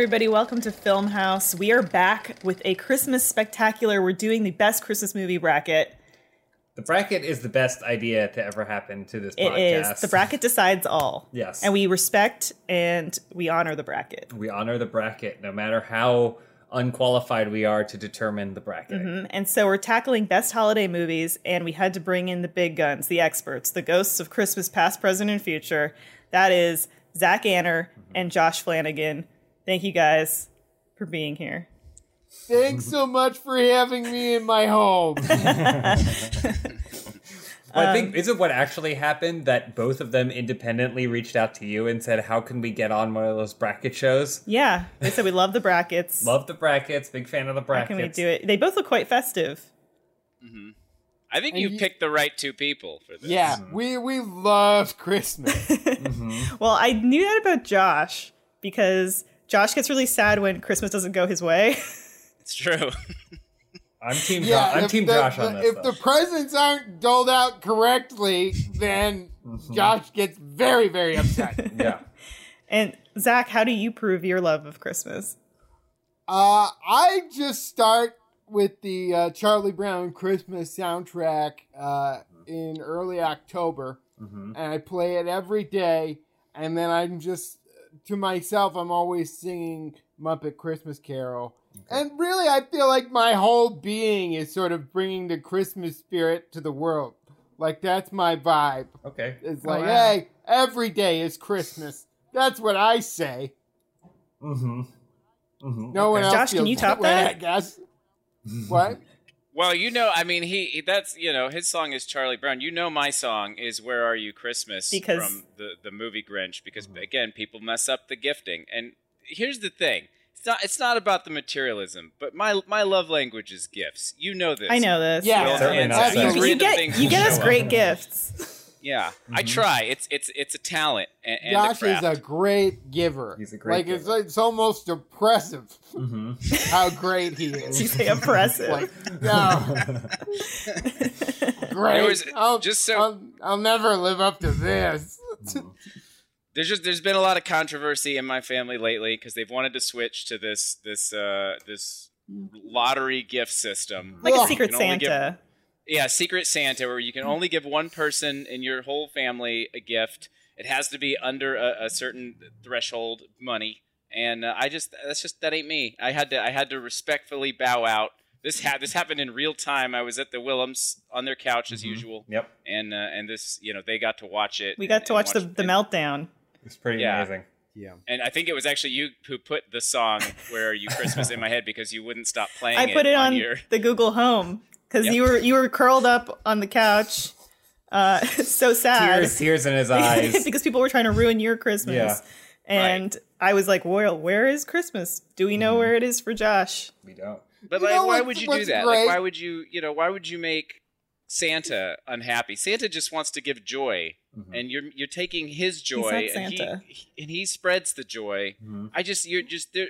everybody. Welcome to Filmhaus. We are back with a Christmas spectacular. We're doing the best Christmas movie bracket. The bracket is the best idea to ever happen to this It is podcast. The bracket decides all. Yes. And we respect and we honor the bracket. We honor the bracket, no matter how unqualified we are to determine the bracket. Mm-hmm. And so we're tackling best holiday movies, and we had to bring in the big guns, the experts, the ghosts of Christmas past, present, and future. That is Zach Anner and Josh Flanagan. Thank you guys for being here. Thanks so much for having me in my home. Well, I Um, think is it what actually happened that both of them independently reached out to you and said, "How can we get on one of those bracket shows?" Yeah, they said we love the brackets. Love the brackets, big fan of the brackets. How brackets. can we do it? They both look quite festive. I think And you you- picked the right two people for this. yeah, we we love Christmas. Well, I knew that about Josh because Josh gets really sad when Christmas doesn't go his way. it's true. I'm team. Yeah, Jo- I'm if team the, Josh on this. If though. the presents aren't doled out correctly, then Mm-hmm. Josh gets very very upset. yeah. and Zach, how do you prove your love of Christmas? Uh, I just start with the uh, Charlie Brown Christmas soundtrack uh, in early October, Mm-hmm. and I play it every day. And then I'm just to myself, I'm always singing Muppet Christmas Carol. And really, I feel like my whole being is sort of bringing the Christmas spirit to the world. Like that's my vibe. Okay. It's Oh, like, wow. hey, every day is Christmas. That's what I say. Mm-hmm. Mm-hmm. No one else Josh, can feels you top way, that? I guess. what? Well, you know, I mean, he he- that's you know, his song is Charlie Brown. You know, my song is "Where Are You Christmas" Because- from the the movie Grinch. Because mm-hmm. again, people mess up the gifting. And here's the thing: it's not it's not about the materialism, but my my love language is gifts. You know this. I know this. Yeah, Well, Certainly not. You, you get you get us great up. gifts. Yeah, I try. It's it's it's a talent and, and Josh a is a great giver. He's a great like It's, it's almost oppressive Mm-hmm. how great he You is. say oppressive. like, no, great. There was- I'll, just so- I'll, I'll never live up to this. there's just there's been a lot of controversy in my family lately because they've wanted to switch to this this uh this lottery gift system. like a secret You can only give- Santa. Yeah, Secret Santa, where you can only give one person in your whole family a gift. It has to be under a, a certain threshold money, and uh, I just that's just that ain't me. I had to I had to respectfully bow out. This ha- this happened in real time. I was at the Willems on their couch as usual, Yep. and uh, and this you know they got to watch it. We got and- to and watch the, the and- meltdown. It's pretty Yeah. amazing. Yeah. And I think it was actually you who put the song "Where Are You Christmas" in my head because you wouldn't stop playing I put it on your. the Google Home because Yep. you were you were curled up on the couch, uh, so sad Tears, tears in his eyes. because people were trying to ruin your Christmas. Yeah. And I was like, "Well, where is Christmas? Do we Mm-hmm. know where it is for Josh?" we don't. But You like, why would you do that? great? Like, why would you, you know, why would you make Santa unhappy? Santa just wants to give joy, and you're you're taking his joy, not and Santa. he and he spreads the joy. Mm-hmm. I just you're just there,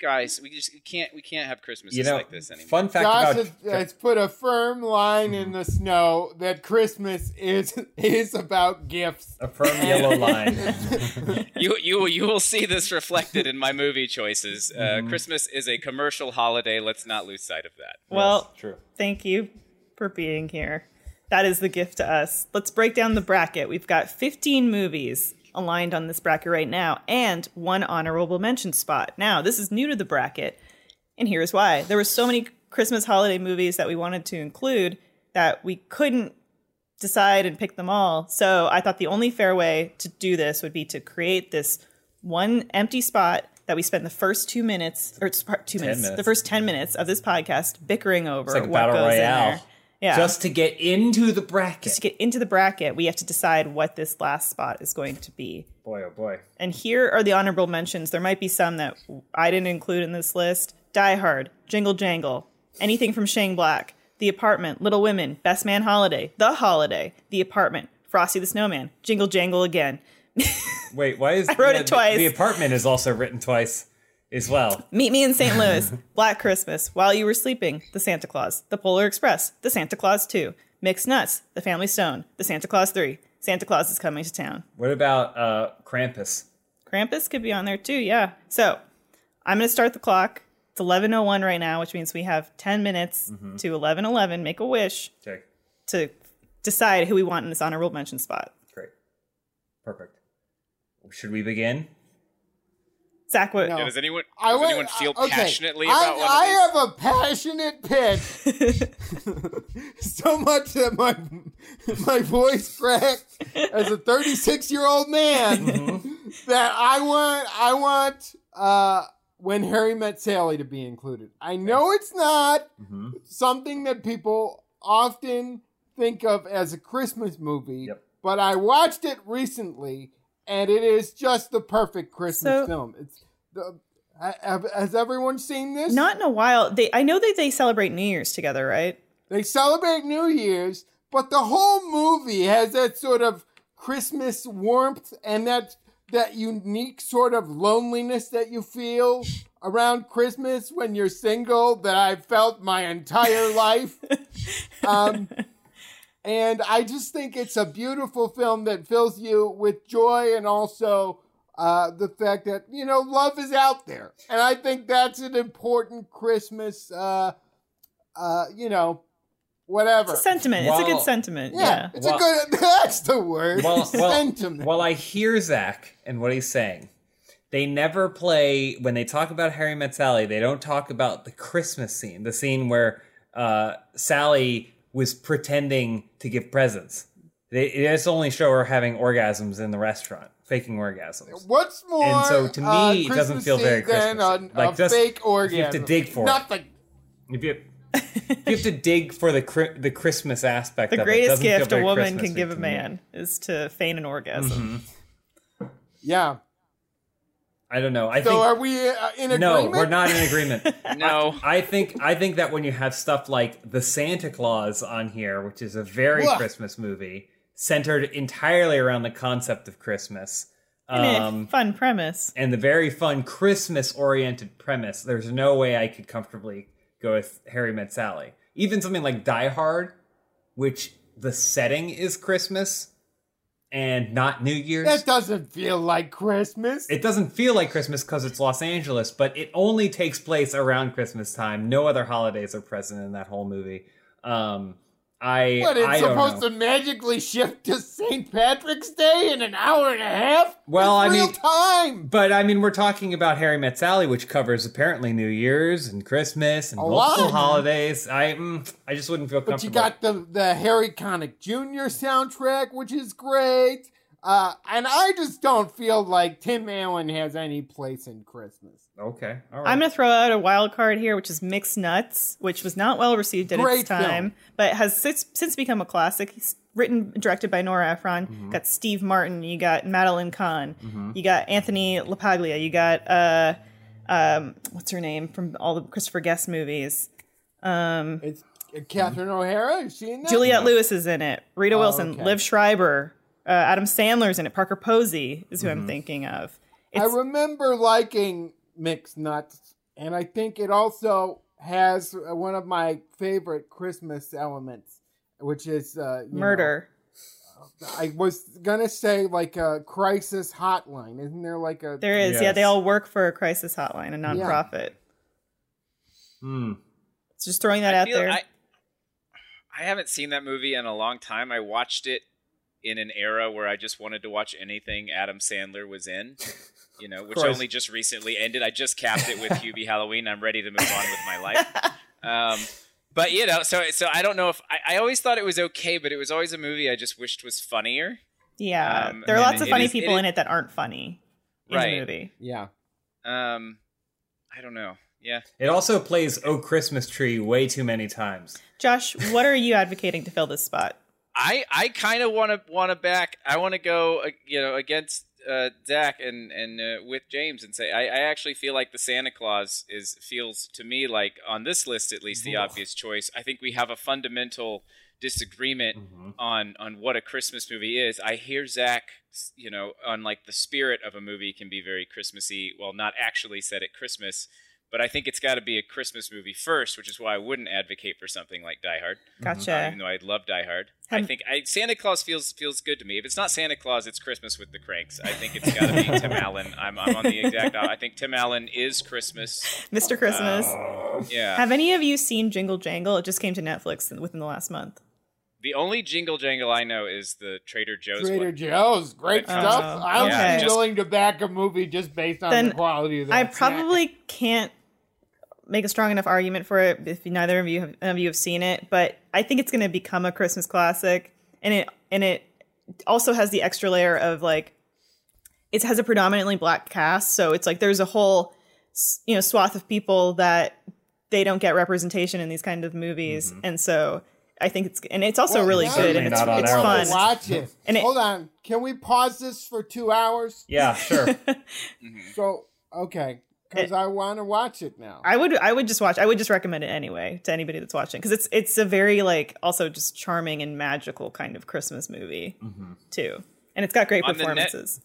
guys. We just we can't we can't have Christmas You know, like this anymore. fun fact Josh about has, has put a firm line in the snow that Christmas is is about gifts. a firm yellow line. you you you will see this reflected in my movie choices. Uh, Mm-hmm. Christmas is a commercial holiday. Let's not lose sight of that. Well, Yes, true. thank you for being here. That is the gift to us. Let's break down the bracket. We've got 15 movies aligned on this bracket right now and one honorable mention spot. Now, this is new to the bracket, and here's why. There were so many Christmas holiday movies that we wanted to include that we couldn't decide and pick them all. So I thought the only fair way to do this would be to create this one empty spot that we spend the first two minutes or two minutes, minutes. the first 10 minutes of this podcast bickering over It's like what battle goes in there. Yeah. Just to get into the bracket. Just to get into the bracket, we have to decide what this last spot is going to be. boy, oh boy. And here are the honorable mentions. There might be some that I didn't include in this list. Die Hard, Jingle Jangle, anything from Shane Black, The Apartment, Little Women, Best Man Holiday, The Holiday, The Apartment, Frosty the Snowman, Jingle Jangle again. Wait, why is I wrote yeah, it twice. The, the apartment is also written twice as well. Meet Me in St. Louis, Black Christmas, While You Were Sleeping, The Santa Claus, The Polar Express, The Santa Claus 2, Mixed Nuts, The Family Stone, The Santa Claus 3, Santa Claus is Coming to Town. What about uh Krampus? Krampus could be on there too, yeah. So I'm going to start the clock. It's 11:01 right now, which means we have 10 minutes Mm-hmm. to 11:11. Make a wish Okay, to decide who we want in this honorable mention spot. great, perfect. Should we begin? Zach, what? No. Yeah, does anyone I does wa- anyone feel okay, passionately I, about one I have a passionate pitch, so much that my my voice cracked as a 36 year old man that I want I want uh, when Harry met Sally to be included. I know it's not Mm-hmm. something that people often think of as a Christmas movie, Yep. but I watched it recently and it is just the perfect Christmas So- film. It's the has everyone seen this? Not in a while. They I know that they celebrate New Year's together, right? They celebrate New Year's, but the whole movie has that sort of Christmas warmth and that that unique sort of loneliness that you feel around Christmas when you're single that I've felt my entire life. Um, and I just think it's a beautiful film that fills you with joy and also uh, the fact that you know love is out there, and I think that's an important Christmas. Uh, uh, you know, whatever. It's a sentiment. it's a good sentiment. yeah, Yeah. it's Well- a good. That's the word. Well, well, Sentiment. well, I hear Zach and what he's saying. They never play when they talk about Harry Met Sally. They don't talk about the Christmas scene, the scene where uh, Sally was pretending to give presents. They, they just only show her having orgasms in the restaurant, faking orgasms. What's more, And so to me, uh, it doesn't feel very Eve than Like, a just- fake orgasm. you have to dig for it. Nothing. If you, you have to dig for the the Christmas aspect, The of greatest doesn't gift a woman Christmassy can give a to me. man is to feign an orgasm. Yeah. I don't know. I So think are we uh, in agreement? no, we're not in agreement. No. I think I think that when you have stuff like the Santa Claus on here, which is a very Ugh. Christmas movie, centered entirely around the concept of Christmas, And a um, fun premise. and the very fun Christmas-oriented premise, there's no way I could comfortably go with Harry Met Sally. Even something like Die Hard, which the setting is Christmas and not New Year's. That doesn't feel like Christmas. it doesn't feel like Christmas because it's Los Angeles, but it only takes place around Christmas time. No other holidays are present in that whole movie. Um, I What, it's I supposed to magically shift to St. Patrick's Day in an hour and a half? Well, I It's real mean- time. But I mean, we're talking about Harry Met Sally, which covers apparently New Year's and Christmas and A multiple lot. holidays. I mm, I just wouldn't feel But you got the, the Harry Connick Jr. soundtrack, which is great. Uh, and I just don't feel like Tim Allen has any place in Christmas. okay, all right. I'm going to throw out a wild card here, which is Mixed Nuts, which was not well received at Great its time, film. but has since, since become a classic. It's written directed by Nora Ephron. Mm-hmm. Got Steve Martin. You got Madeline Kahn. You got Anthony LaPaglia. You got, uh, um, what's her name from all the Christopher Guest movies? It's uh, Catherine O'Hara. Is she in that? Juliette Lewis is in it. Rita Wilson, Oh, okay. Liev Schreiber, uh, Adam Sandler's in it. Parker Posey is who Mm-hmm. I'm thinking of. I remember liking mixed nuts, and I think it also has uh, one of my favorite Christmas elements, which is uh, you know, murder. I was gonna say like a crisis hotline. Isn't there like a There is, yeah. They all work for a crisis hotline, a nonprofit. Hmm. Just throwing that I out feel- there. I, I haven't seen that movie in a long time. I watched it in an era where I just wanted to watch anything Adam Sandler was in. You know, which only just recently ended. I just capped it with Hubie Halloween. I'm ready to move on with my life. Um, but you know, so so I don't know if I, I always thought it was okay, but it was always a movie I just wished was funnier. yeah, um, there are lots of funny is- people it in it that aren't funny in Right. the movie. yeah? Um, I don't know. Yeah, It also plays "Oh Christmas Tree" way too many times. Josh, what are you advocating to fill this spot? I I kind of want to want to back. I want to go, uh, you know, against uh, Zach and and uh, with James and say I, I actually feel like the Santa Claus is feels to me like on this list at least the obvious choice. I think we have a fundamental disagreement on on what a Christmas movie is. I hear Zach, you know, on like the spirit of a movie can be very Christmassy, well, not actually set at Christmas. But I think it's got to be a Christmas movie first, which is why I wouldn't advocate for something like Die Hard. Mm-hmm. Gotcha. Uh, even though I love Die Hard, I think I, Santa Claus feels feels good to me. If it's not Santa Claus, it's Christmas with the Cranks. I think it's got to be Tim Allen. I'm, I'm on the exact. I think Tim Allen is Christmas. Mr. Christmas. Uh, yeah. Have any of you seen Jingle Jangle? It just came to Netflix within the last month. the only jingle jangle I know is the Trader Joe's Trader one. Joe's, great Oh, stuff. Uh, I'm okay. willing to back a movie just based on Then the quality of that. I snack. probably can't make a strong enough argument for it if neither of you have, of you have seen it, but I think it's going to become a Christmas classic, and it and it also has the extra layer of like it has a predominantly black cast, so it's like there's a whole you know swath of people that they don't get representation in these kind of movies, and so I think it's and it's also Well, really now good and it's, it's fun. list. Watch it. And it- Hold on. Can we pause this for two hours? Yeah, sure. So okay, because I want to watch it now. I would I would just watch I would just recommend it anyway to anybody that's watching because it's it's a very like also just charming and magical kind of Christmas movie mm-hmm. too, and it's got great On the net- performances.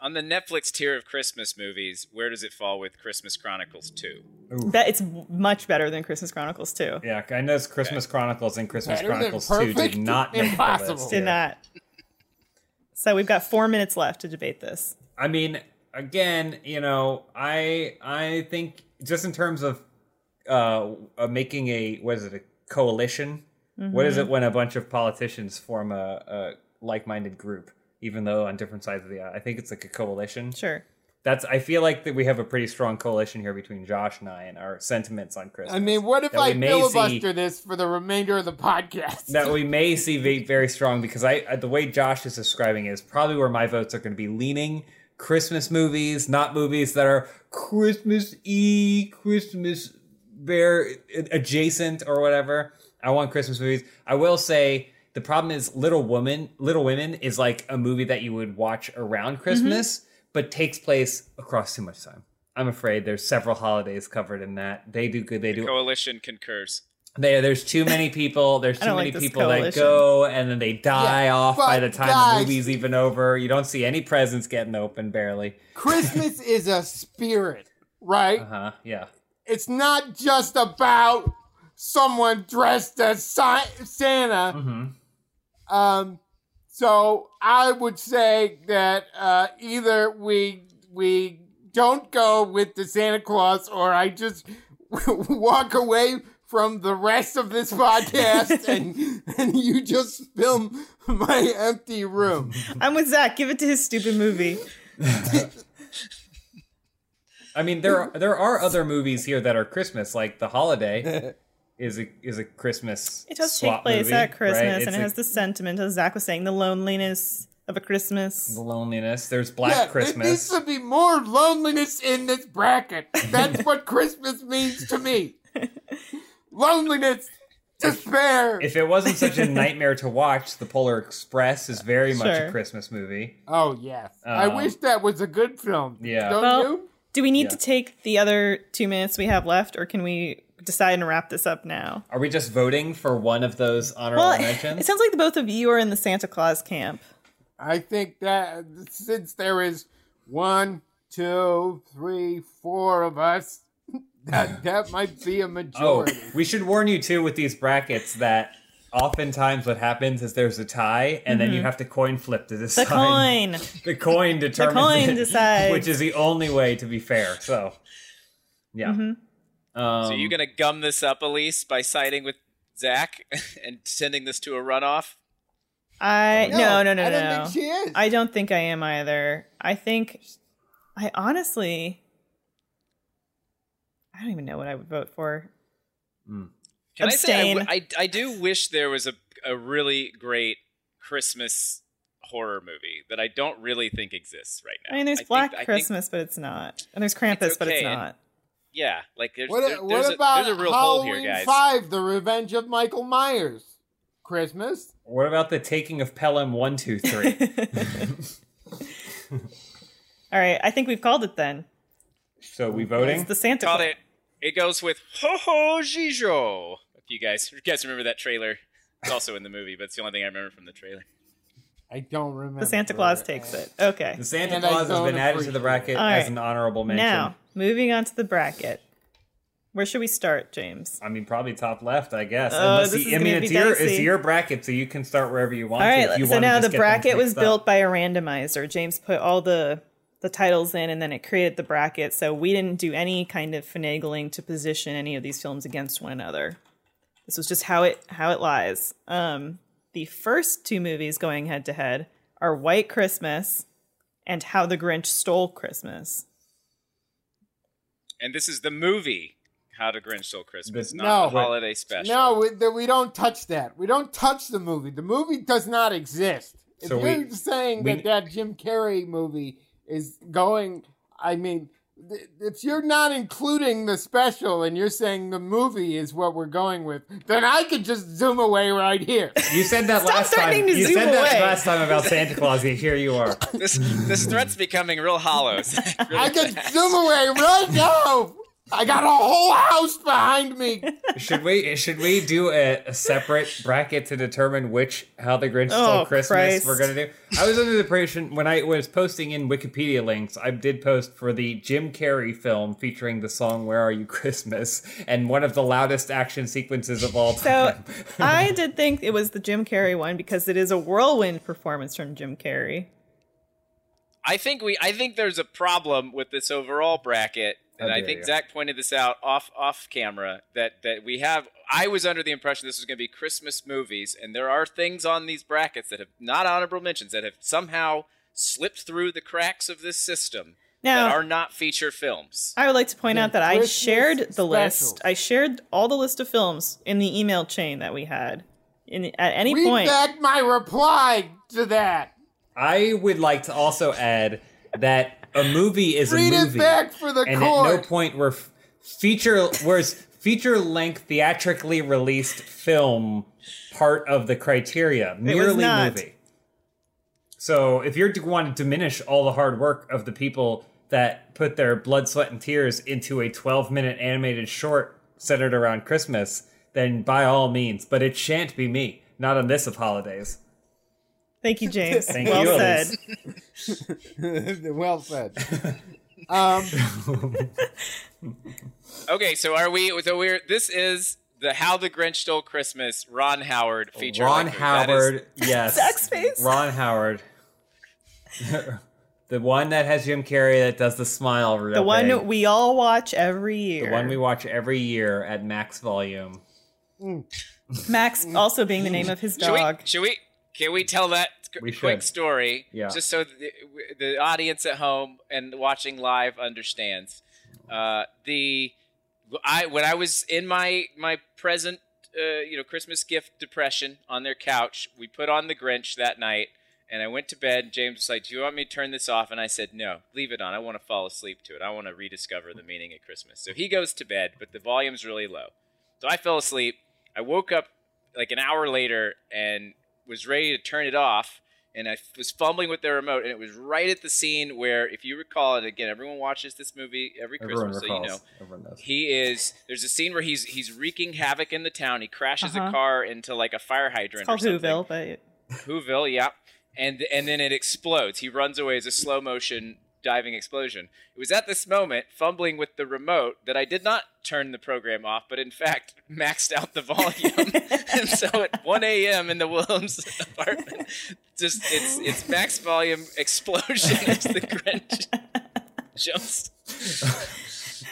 On the Netflix tier of Christmas movies, where does it fall with Christmas Chronicles 2? That it's much better than Christmas Chronicles 2. Yeah, I know Christmas Chronicles and Christmas Better Chronicles 2 did perfect? not make the Impossible. list Did not. So we've got four minutes left to debate this. I mean, again, you know, I I think just in terms of uh, uh making a what is it a coalition? What is it when a bunch of politicians form a, a like-minded group, even though on different sides of the aisle? I think it's like a coalition. Sure. That's I feel like that we have a pretty strong coalition here between Josh and I and our sentiments on Christmas. I mean, what if I may filibuster see- this for the remainder of the podcast? that we may see very, very strong because I uh, the way Josh is describing it is probably where my votes are going to be leaning. Christmas movies, not movies that are Christmas y, Christmas bear adjacent or whatever. I want Christmas movies. I will say the problem is Little Woman. Little Women is like a movie that you would watch around mm-hmm. Christmas, but takes place across too much time. I'm afraid there's several holidays covered in that. They do good. They do Coalition concurs. There, there's too many people. There's too many like people that go and then they die Yeah, off by the time guys- the movie's even over. You don't see any presents getting open, barely. Christmas is a spirit, right? Uh huh. Yeah. It's not just about someone dressed as Si- Santa. Mm-hmm. Um, so I would say that uh, either we we don't go with the Santa Claus, or I just walk away from the rest of this podcast, and and you just film my empty room. I'm with Zach. Give it to his stupid movie. I mean, there are, there are other movies here that are Christmas, like The Holiday is a is a Christmas. It does swap take place movie, at Christmas, right? and It's it a- has the sentiment, as Zach was saying, the loneliness of a Christmas. the loneliness. There's Black yeah, There needs Christmas. to be more loneliness in this bracket. That's what Christmas means to me. Loneliness, despair. If it wasn't such a nightmare to watch, The Polar Express is very much Sure. a Christmas movie. oh yes, I Um, wish that was a good film. Yeah. don't Well, you? Do we need Yeah. to take the other two minutes we have left, or can we decide and wrap this up now? Are we just voting for one of those honorable Well, mentions? it sounds like the both of you are in the Santa Claus camp. I think that since there is one, two, three, four of us, that that might be a majority. Oh, majority. we should warn you too with these brackets that oftentimes what happens is there's a tie and then you have to coin flip to Mm-hmm. The decide. coin. The coin determines the coin it, decides. which is the only way to be fair. So, yeah. Mm-hmm. Um, So you gonna gum this up, Elise, by siding with Zach and sending this to a runoff? I no no no I no. don't think she is. I don't think I am either. I think I honestly I don't even know what I would vote for. Hmm. Can I say I, Abstain. w- I, I do wish there was a a really great Christmas horror movie that I don't really think exists right now. I mean, there's think- Black think- Christmas, but it's not. And there's Krampus, but it's okay, and- not. yeah, like there's what there- what there's, a, about there's a real hole Halloween here, guys. Five: The Revenge of Michael Myers? Christmas. what about the taking of Pelham one two three? All right, I think we've called it then. so we It's voting? the Santa Called it. It goes with Ho Ho Jijo. If you guys, you guys remember that trailer? It's also in the movie, but it's the only thing I remember from the trailer. I don't remember. The Santa Claus takes it. Okay. The Santa And Claus has been added to the bracket All as an honorable mention. Now, moving on to the bracket. Where should we start, James? I mean, probably top left, I guess. Oh, Unless this you- is I mean, it's be your dicey. it's your bracket, so you can start wherever you want. All to, if you so wanna now just the bracket was up. built by a randomizer. James put all the the titles in and then it created the bracket. So we didn't do any kind of finagling to position any of these films against one another. This was just how it how it lies. Um, the first two movies going head to head are White Christmas and How the Grinch Stole Christmas. And this is the movie How to Grinch Stole Christmas, The- not No. the holiday special. No, we, we don't touch that. We don't touch the movie. The movie does not exist. If So you're we- saying we- that that Jim Carrey movie is going, I mean, th- if you're not including the special and you're saying the movie is what we're going with, then I could just zoom away right here. You said that Stop last time. to You zoom said that last time about Santa Claus. and Here you are. This this threat's becoming real hollow. Really I could zoom away right now. I got a whole house behind me. Should we should we do a, a separate bracket to determine which how the Grinch Stole Oh, Christmas Christ. we're gonna do? I was under the impression when I was posting in Wikipedia links, I did post for the Jim Carrey film featuring the song "Where Are You Christmas" and one of the loudest action sequences of all time. So. I did think it was the Jim Carrey one because it is a whirlwind performance from Jim Carrey. I think we I think there's a problem with this overall bracket, and I think you. Zach pointed this out off off camera that that we have. I was under the impression this was going to be Christmas movies, and there are things on these brackets that have not honorable mentions that have somehow slipped through the cracks of this system Now- that are not feature films. I would like to point The out that I shared the specials. list. I shared all the list of films in the email chain that we had. In at any Read point, back my reply to that. I would like to also add that a movie is Read a it movie. back for the and court. at no point were f- feature whereas feature length theatrically released film part of the criteria merely not. movie so if you're to want to diminish all the hard work of the people that put their blood sweat and tears into a 12 minute animated short centered around christmas then by all means but it shan't be me not on this of holidays thank you, James. Thank well you, said. Elise. well said. Um, Okay, so are we? So we're. This is the How the Grinch Stole Christmas. Ron Howard feature. Ron length movie. That is- Howard, yes. Zach's face. Ron Howard. the one that has Jim Carrey that does the smile real The one big. we all watch every year. the one we watch every year at max volume. Max also being the name of his Should we, dog. should we? Can we tell that We quick should. story? Yeah. Just so the, the audience at home and watching live understands. Uh, the I when I was in my my present uh, you know Christmas gift depression on their couch, we put on the Grinch that night, and I went to bed. James was like, "Do you want me to turn this off?" And I said, "No, leave it on. I want to fall asleep to it. I want to rediscover the meaning of Christmas." So he goes to bed, but the volume's really low. So I fell asleep. I woke up like an hour later and was ready to turn it off. And I was fumbling with the remote, and it was right at the scene where, if you recall it, again, everyone watches this movie every Everyone Christmas, so recalls. you know. Knows. He is. There's a scene where he's he's wreaking havoc in the town. He crashes a Uh-huh. car into like a fire It's hydrant called or something. Whoville, but Whoville, yeah. And and then it explodes. He runs away as a slow motion diving explosion. It was at this moment, fumbling with the remote, that I did not turn the program off, but in fact maxed out the volume. and so at 1 a.m. in the Willems apartment, just it's it's max volume explosion as the Grinch jumps.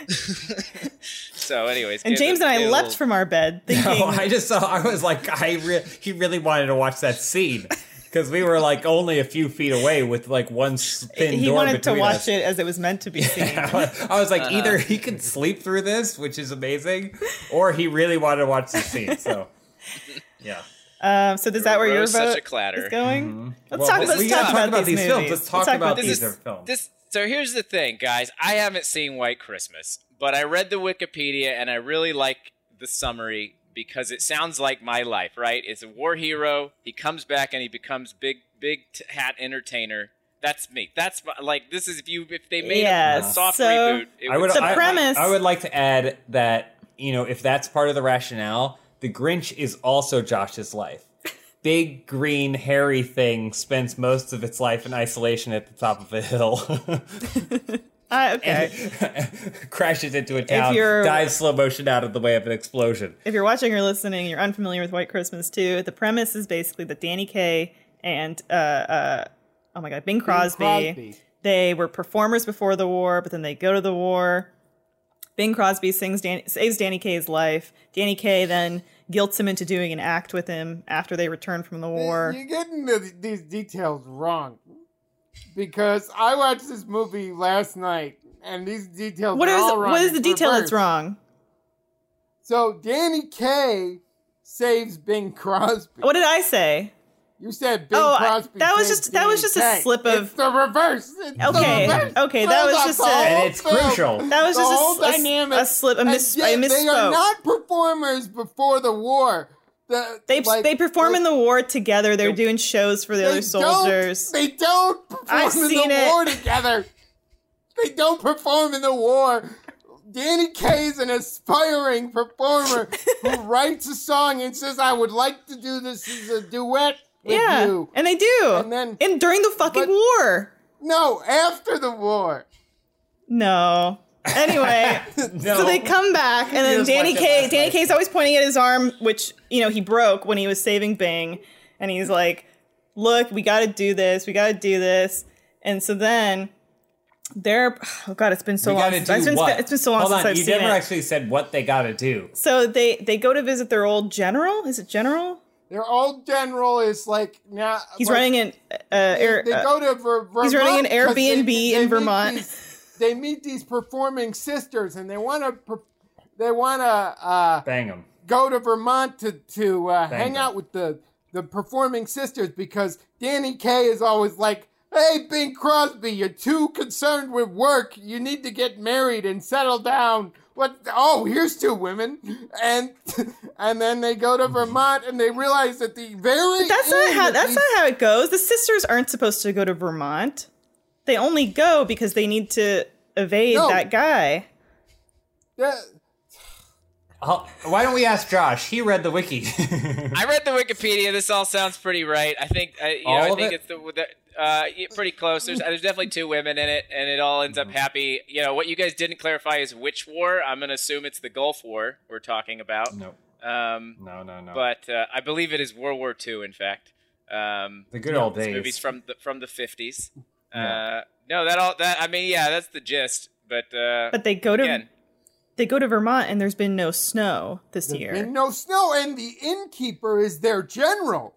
so, anyways, and give James and I give it a left little- from our bed thinking No, I just saw. I was like, I re- he really wanted to watch that scene because we were like only a few feet away with like one s- thin he door wanted to between watch us. it as it was meant to be seen. I was like, either he could sleep through this, which is amazing, or he really wanted to watch the scene. So, yeah. Um, so is that where your Rose vote such a clatter. is going? Let's Well, talk, let's gotta talk, talk about, about these, these films. movies. Let's talk about these. these. are films. This so here's the thing, guys. I haven't seen White Christmas, but I read the Wikipedia and I really like the summary because it sounds like my life. Right? It's a war hero. He comes back and he becomes big, big t- hat entertainer. That's me. That's my, like this is if you if they made Yeah, a, a soft so- reboot. It I would, The I, premise- I would like to add that you know if that's part of the rationale, the Grinch is also Josh's life. Big green hairy thing spends most of its life in isolation at the top of a hill. Uh, okay. crashes into a town, you're- dives slow motion out of the way of an explosion. if you're watching or listening, you're unfamiliar with White Christmas too. The premise is basically that Danny Kaye and uh, uh, oh my god, Bing Crosby, Crosby. they were performers before the war, but then they go to the war. Bing Crosby sings Dan- saves Danny Kaye's life. Danny Kaye then guilts him into doing an act with him after they return from the war. You're getting the, these details wrong. Because I watched this movie last night, and these details What are is all wrong. what is the It's detail that's wrong? So Danny Kaye saves Bing Crosby. What did I say? You said Bing Oh, I- Crosby. that was saves just- that was Danny just a slip of- It's the reverse. It's the Okay, reverse. okay, that was just up, the a- And whole it's crucial. That was just a, a- a slip. A miss. And I misspoke. They are not performers before the war. The, They like, they perform in the war together. They're They- doing shows for the other soldiers. Don't, they don't perform I've in the it. war together. They don't perform in the war. Danny Kaye is an aspiring performer who writes a song and says, "I would like to do this as a duet with yeah, you." and they do. And then- and during the fucking war. No, after the war. No. Anyway, No. so they come back, and then Danny watched it Kaye. Danny night. Kaye's always pointing at his arm, which you know he broke when he was saving Bing, and he's like, "Look, we got to do this. We got to do this." And so then they're oh god, it's been so We long. Since, do it's been, what? it's been so long Hold since on, I've you seen never it. actually said what they gotta do. So they they go to visit their old general. Is it general? Their old general is like now. He's like, running an uh, air. They uh, go to Ver- Vermont. he's running an Airbnb they in meet Vermont. These- they meet these performing sisters, and they want to they want to uh, Bang them. go to Vermont to to uh, hang them. out with the the performing sisters because Danny Kaye is always like, "Hey, Bing Crosby, you're too concerned with work. You need to get married and settle down." What? Oh, here's two women, and and then they go to Vermont and they realize that the very That's not how that's these- not how it goes. The sisters aren't supposed to go to Vermont. They only go because they need to evade No. that guy. Yeah, I'll- why don't we ask Josh? He read the wiki. I read the Wikipedia. This all sounds pretty right. I think I, you know, I think it? it's the, the uh, pretty close. There's there's definitely two women in it, and it all ends up Mm-hmm. happy. You know what you guys didn't clarify is which war. I'm gonna assume it's the Gulf War we're talking about. no, Um, no, no, no. but uh, I believe it is World War II. In fact, um, the good old this days. movie's from the from the 50s. Yeah. Uh, no, that all that I mean, yeah, that's the gist. But uh, But they go to again, they go to Vermont, and there's been no snow this There's year. been no snow, and the innkeeper is their general,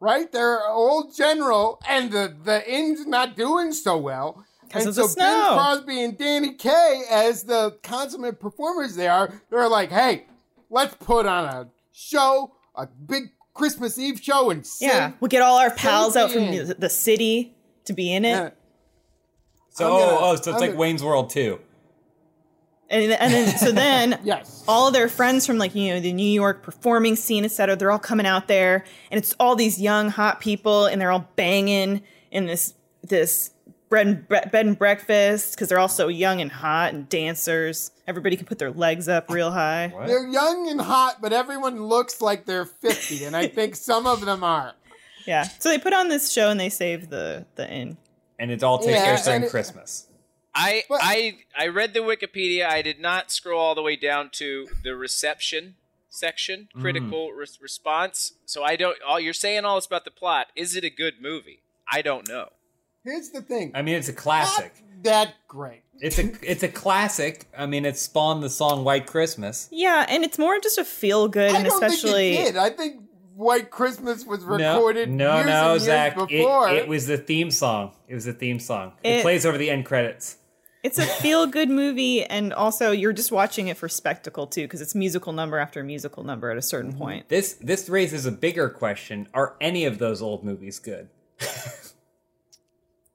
right? Their old general, and the the inn's not doing so well. 'Cause and of the so snow. Bing Crosby and Danny Kaye, as the consummate performers they are, they're like, "Hey, let's put on a show, a big Christmas Eve show, and sing." yeah, we'll get all our pals out from in. the, the city to be in it, Yeah. So, gonna- oh, oh, so it's I'm like gonna- Wayne's World too. and and then so then Yes. all their friends from like you know the New York performing scene, etc. They're all coming out there, and it's all these young hot people, and they're all banging in this this bread and bre- bed and breakfast because they're all so young and hot and dancers. Everybody can put their legs up real high. What? They're young and hot, but everyone looks like they're 50, and I think some of them are. Yeah, so they put on this show and they save the the inn. And it all takes Yeah, place during Christmas. I But- I I read the Wikipedia. I did not scroll all the way down to the reception section, Mm. critical res- response. So I don't. All you're saying all this about the plot. Is it a good movie? I don't know. Here's the thing. I mean, it's a Not classic. that great. It's a it's a classic. I mean, it spawned the song "White Christmas." Yeah, and it's more just a feel good, I and don't especially think it did. I think White Christmas was recorded no, years no, and years Zach. before. It, it was the theme song. It was the theme song. It, It- plays over the end credits. it's a feel good movie, and also you're just watching it for spectacle too, because it's musical number after musical number at a certain Mm-hmm. point. This this raises a bigger question: Are any of those old movies good?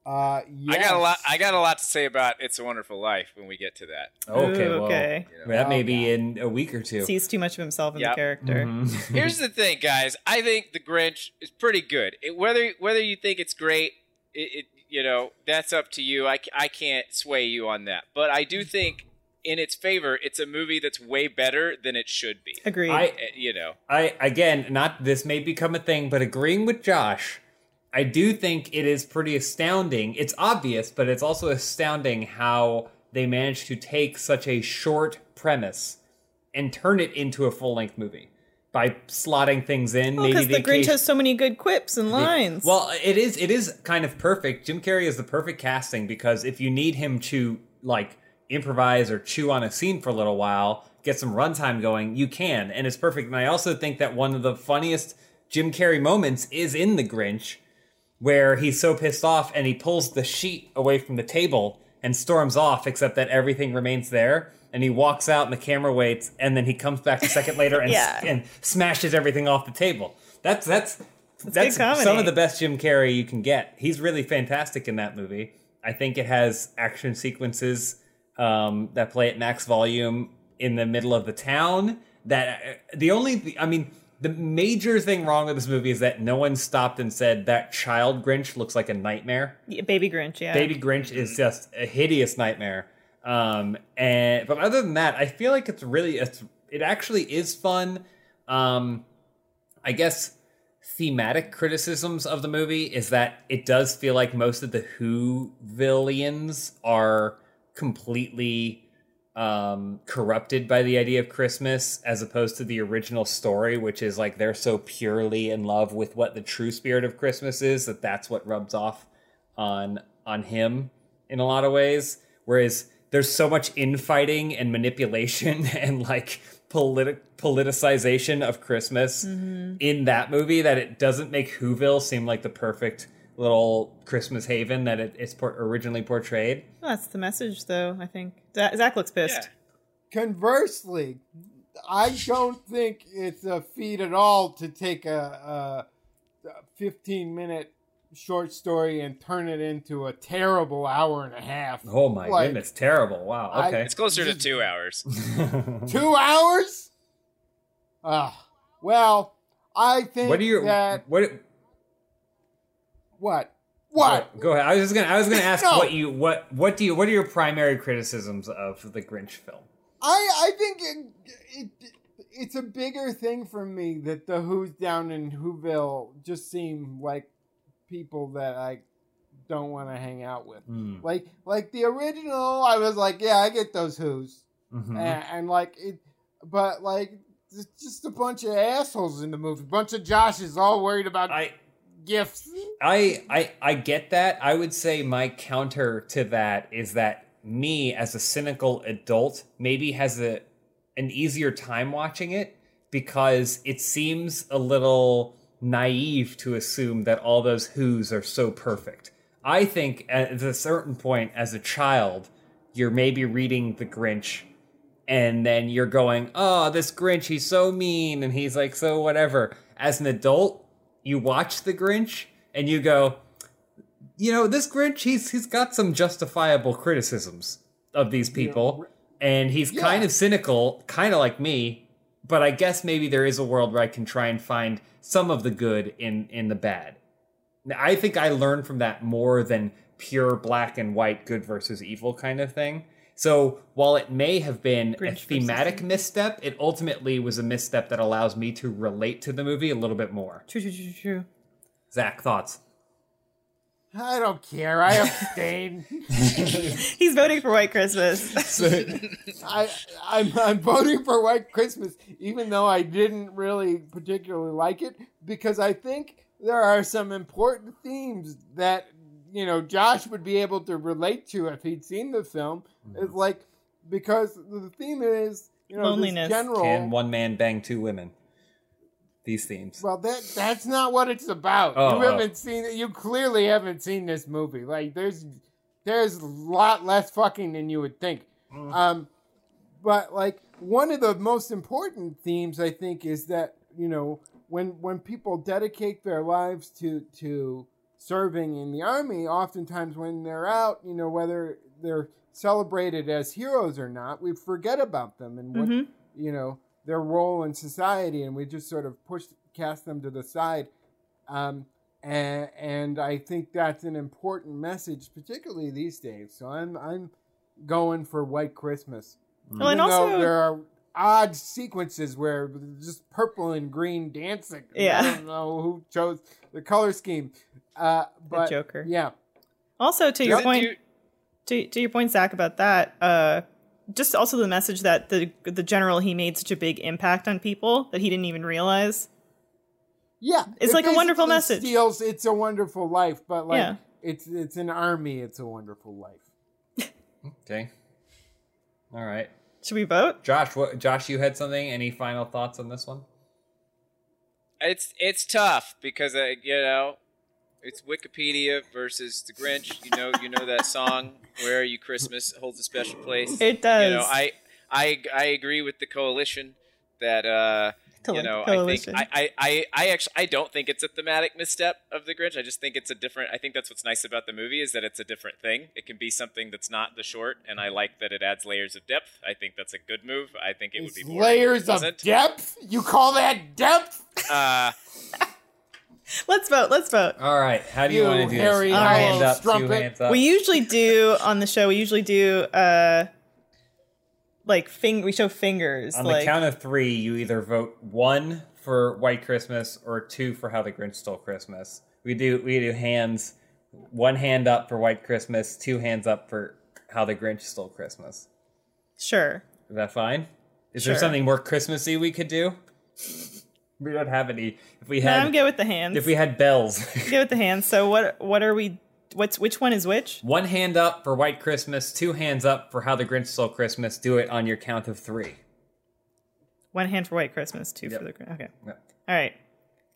uh, I got a lot. I got a lot to say about "It's a Wonderful Life" when we get to that. Okay, Ooh, well, okay. that may Oh, be in a week or two. Sees too much of himself in Yep. the character. Mhm. Here's the thing, guys. I think The Grinch is pretty good. It, whether whether you think it's great, it, it you know that's up to you. I I can't sway you on that. But I do think, in its favor, it's a movie that's way better than it should be. Agreed. I Eh, You know, I again, not this may become a thing, but agreeing with Josh, I do think it is pretty astounding. It's obvious, but it's also astounding how they managed to take such a short premise and turn it into a full length movie by slotting things in. Well, because the Grinch occasion- has so many good quips and lines. well, it is it is kind of perfect. Jim Carrey is the perfect casting because if you need him to like improvise or chew on a scene for a little while, get some runtime going, you can, and it's perfect. And I also think that one of the funniest Jim Carrey moments is in The Grinch, where he's so pissed off and he pulls the sheet away from the table and storms off, except that everything remains there. And he walks out and the camera waits, and then he comes back a second later and, Yeah. and smashes everything off the table. That's that's that's, comedy. some of the best Jim Carrey you can get. He's really fantastic in that movie. I think it has action sequences um, that play at max volume in the middle of the town. That uh, the only, I mean, the major thing wrong with this movie is that no one stopped and said that child Grinch looks like a nightmare. Yeah, Baby Grinch, yeah. Baby Grinch is just a hideous nightmare. Um, and but other than that, I feel like it's really it's it actually is fun. Um, I guess thematic criticisms of the movie is that it does feel like most of the Who villains are completely um, corrupted by the idea of Christmas as opposed to the original story, which is like they're so purely in love with what the true spirit of Christmas is that that's what rubs off on on him in a lot of ways. Whereas there's so much infighting and manipulation and like politi- politicization of Christmas in that movie that it doesn't make Whoville seem like the perfect little Christmas haven that it, it's por- originally portrayed. Well, that's the message, though, I think. Zach, Zach looks pissed. Conversely, I don't think it's a feat at all to take a, a 15 minute short story and turn it into a terrible hour and a half. Oh my Like, goodness, terrible! Wow. I- Okay. It's closer to two hours. Two hours? Ah, well, I think what do you that what? What what Go ahead. I was just gonna. I was gonna ask No. what you what what do you what are your primary criticisms of the Grinch film? I I think it, it it's a bigger thing for me that the Who's down in Whoville just seem like people that I don't want to hang out with. Hmm. Like like the original, I was like, yeah, I get those Who's, Mhm. and, and like it, but like it's just a bunch of assholes in the movie, A bunch of Joshes all worried about I gifts. I I I get that. I would say my counter to that is that me as a cynical adult maybe has a an easier time watching it because it seems a little naive to assume that all those who's are so perfect. I think at a certain point as a child, you're maybe reading The Grinch and then you're going, "Oh, this Grinch, he's so mean and he's like so whatever." As an adult, you watch The Grinch and you go, "You know, this Grinch, he's he's got some justifiable criticisms of these people and he's kind of cynical, kind of like me, but I guess maybe there is a world where I can try and find some of the good in in the bad." Now, I think I learned from that more than pure black and white good versus evil kind of thing. So while it may have been Grinch a thematic misstep, it ultimately was a misstep that allows me to relate to the movie a little bit more. True, true, true, true. Zach, thoughts? I don't care. I abstain. He's voting for White Christmas. I I'm, I'm voting for White Christmas, even though I didn't really particularly like it, because I think there are some important themes that you know Josh would be able to relate to if he'd seen the film. It's mm-hmm. like because the theme is you know Loneliness. this general. Can one man bang two women? These themes. Well, that that's not what it's about. Oh, you oh. haven't seen it. You clearly haven't seen this movie. Like there's there's a lot less fucking than you would think. Mm. Um, but like one of the most important themes I think is that you know when when people dedicate their lives to to serving in the army, oftentimes when they're out, you know whether they're celebrated as heroes or not, we forget about them and what Mhm. you know their role in society, and we just sort of push cast them to the side. Um, and, and I think that's an important message, particularly these days. So I'm I'm going for White Christmas. Well, and Even though also- there are odd sequences where just purple and green dancing. Yeah. I don't know who chose the color scheme. Uh, but Joker. Yeah. Also, to your Doesn't point, do- to, to your point, Zach, about that, uh, just also the message that the the general he made such a big impact on people that he didn't even realize. Yeah, It's it like a wonderful message. Steals "It's a Wonderful Life," but like Yeah. it's it's an army. It's a wonderful life. Okay. All right. Should we vote? Josh, what Josh, you had something? Any final thoughts on this one? It's it's tough because uh, you know it's Wikipedia versus the Grinch. You know you know that song "Where Are You Christmas" holds a special place. It does. You know I I I agree with the coalition that uh you know coalition. I think I, I I I actually I don't think it's a thematic misstep of the Grinch. I just think it's a different. I think that's what's nice about the movie is that it's a different thing. It can be something that's not the short, and I like that it adds layers of depth. I think that's a good move. I think it would be boring if it layers of wasn't. depth. You call that depth? Uh, Let's vote. Let's vote. All right. How do you, You want to do hairy this? One hand right. up, two hands up. We usually do on the show. We usually do uh, like fing. We show fingers. On like the count of three, you either vote one for White Christmas or two for How the Grinch Stole Christmas. We do we do hands, one hand up for White Christmas, two hands up for How the Grinch Stole Christmas. sure. Is that fine? Is Sure. there something more Christmassy we could do? We don't have any. If we No, I'm good with the hands. if we had bells, good with the hands. So what? What are we? What's which one is which? one hand up for White Christmas, two hands up for How the Grinch Stole Christmas. Do it on your count of three. One hand for White Christmas, two Yep. for the. Gr- Okay. Yep. All right.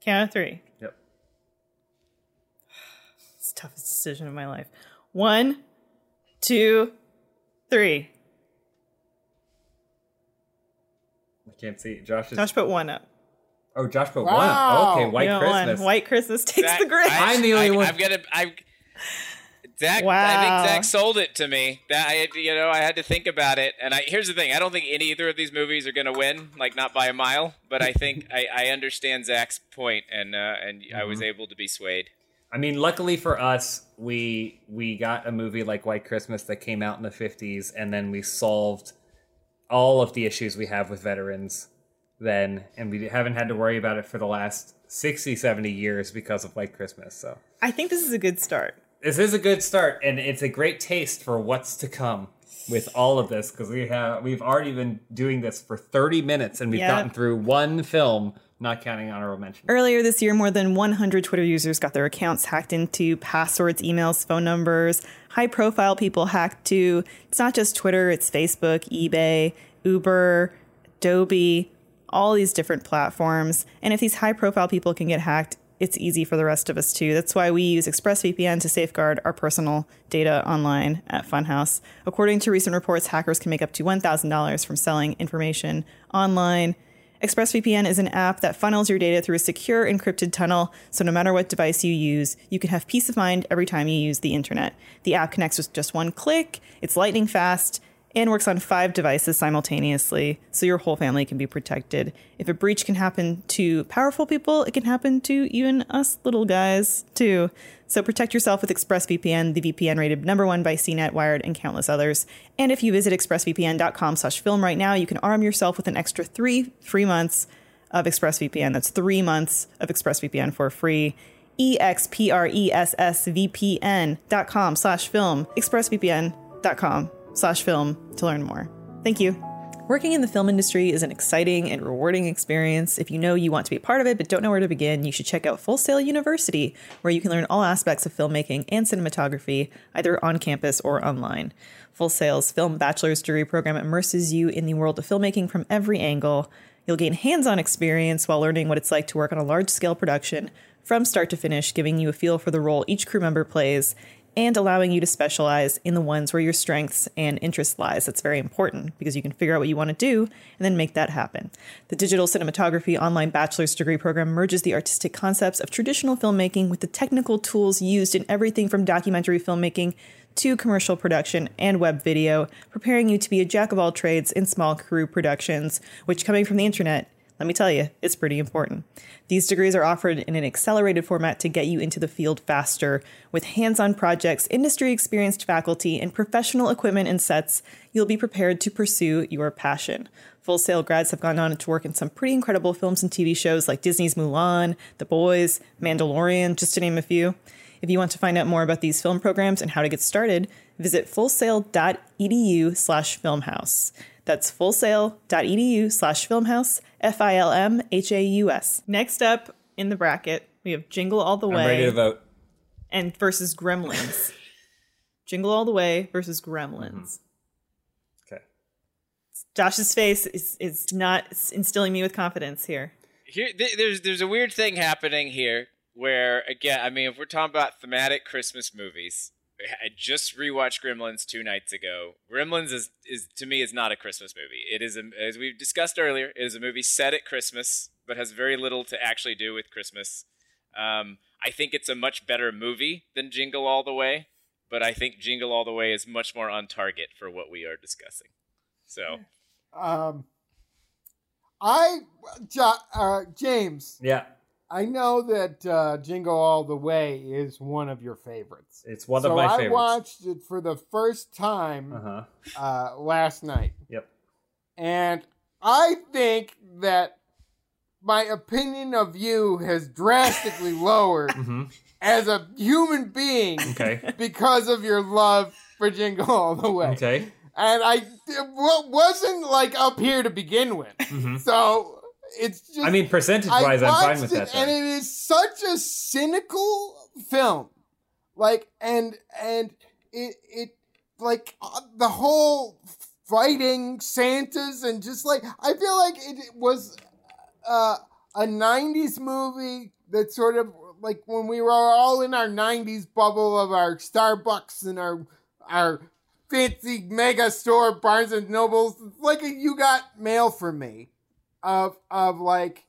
Count of three. Yep. It's the toughest decision of my life. One, two, three. I can't see. Josh is. Josh put one up. Oh, Josh put Wow. one. up. Okay, White got Christmas. One. White Christmas takes Zach, the Grinch. I- I'm the only I, one- I've got to. I. Zach, I think Zach sold it to me. That I, had to- you know, I had to think about it. And I, here's the thing: I don't think any either of these movies are gonna win, like not by a mile. But I think I, I understand Zach's point, and uh, and I Mm-hmm. was able to be swayed. I mean, luckily for us, we we got a movie like White Christmas that came out in the 50s and then we solved all of the issues we have with veterans then and we haven't had to worry about it for the last 60, 70 years because of White Christmas. So, I think this is a good start. this is a good start and it's a great taste for what's to come with all of this because we have we've already been doing this for 30 minutes and we've Yeah. gotten through one film, not counting honorable mention. Earlier this year, more than 100 Twitter users got their accounts hacked into passwords, emails, phone numbers. High profile people hacked too. It's not just Twitter, it's Facebook, eBay, Uber, Adobe, all these different platforms. And if these high profile people can get hacked, it's easy for the rest of us too. That's why we use ExpressVPN to safeguard our personal data online at Funhaus. According to recent reports, hackers can make up to $1,000 from selling information online. ExpressVPN is an app that funnels your data through a secure encrypted tunnel, so no matter what device you use, you can have peace of mind every time you use the internet. The app connects with just one click, it's lightning fast, and works on five devices simultaneously, so your whole family can be protected. If a breach can happen to powerful people, it can happen to even us little guys, too. So protect yourself with ExpressVPN, the VPN rated number one by CNET, Wired, and countless others. And if you visit expressvpn.com slash film right now, you can arm yourself with an extra three free months of ExpressVPN. That's three months of ExpressVPN for free. E-X-P-R-E-S-S-V-P-N dot com slash film. ExpressVPN.com slash film to learn more. Thank you. Working in the film industry is an exciting and rewarding experience. If you know you want to be a part of it but don't know where to begin, you should check out Full Sail University, where you can learn all aspects of filmmaking and cinematography, either on campus or online. Full Sail's film bachelor's degree program immerses you in the world of filmmaking from every angle. You'll gain hands on experience while learning what it's like to work on a large scale production from start to finish, giving you a feel for the role each crew member plays and allowing you to specialize in the ones where your strengths and interests lies. That's very important because you can figure out what you want to do and then make that happen. The digital cinematography online bachelor's degree program merges the artistic concepts of traditional filmmaking with the technical tools used in everything from documentary filmmaking to commercial production and web video, preparing you to be a jack of all trades in small crew productions, which coming from the internet Let me tell you, it's pretty important. These degrees are offered in an accelerated format to get you into the field faster. With hands on projects, industry experienced faculty, and professional equipment and sets, you'll be prepared to pursue your passion. Full Sail grads have gone on to work in some pretty incredible films and TV shows like Disney's Mulan, The Boys, Mandalorian, just to name a few. If you want to find out more about these film programs and how to get started, visit fullsail.edu slash filmhaus. That's fullsail.edu slash filmhaus, F I L M H A U S. Next up in the bracket, we have Jingle All the Way. I'm ready Way to vote. and versus Gremlins. Jingle All the Way versus Gremlins. Mm-hmm. Okay. Josh's face is, is not instilling me with confidence here. Here, th- there's there's a weird thing happening here where again, I mean, if we're talking about thematic Christmas movies, I just rewatched Gremlins two nights ago. Gremlins is is to me is not a Christmas movie. It is a, as we've discussed earlier, it is a movie set at Christmas, but has very little to actually do with Christmas. Um, I think it's a much better movie than Jingle All the Way, but I think Jingle All the Way is much more on target for what we are discussing. So Um, I, uh, James, Yeah, I know that uh, Jingle All the Way is one of your favorites. it's one so of my favorites. I watched it for the first time Uh huh. uh, last night, Yep. and I think that my opinion of you has drastically lowered hmm as a human being Okay. because of your love for Jingle All the Way. Okay. And I it wasn't like up here to begin with. hmm So it's just. I mean, percentage wise, I'm fine with it, that. and then. it is such a cynical film. Like, and and it it like uh, the whole fighting Santas and just like I feel like it was uh, a '90s movie that sort of like when we were all in our '90s bubble of our Starbucks and our our fancy mega store Barnes and Nobles. It's like a, you got mail from me of of like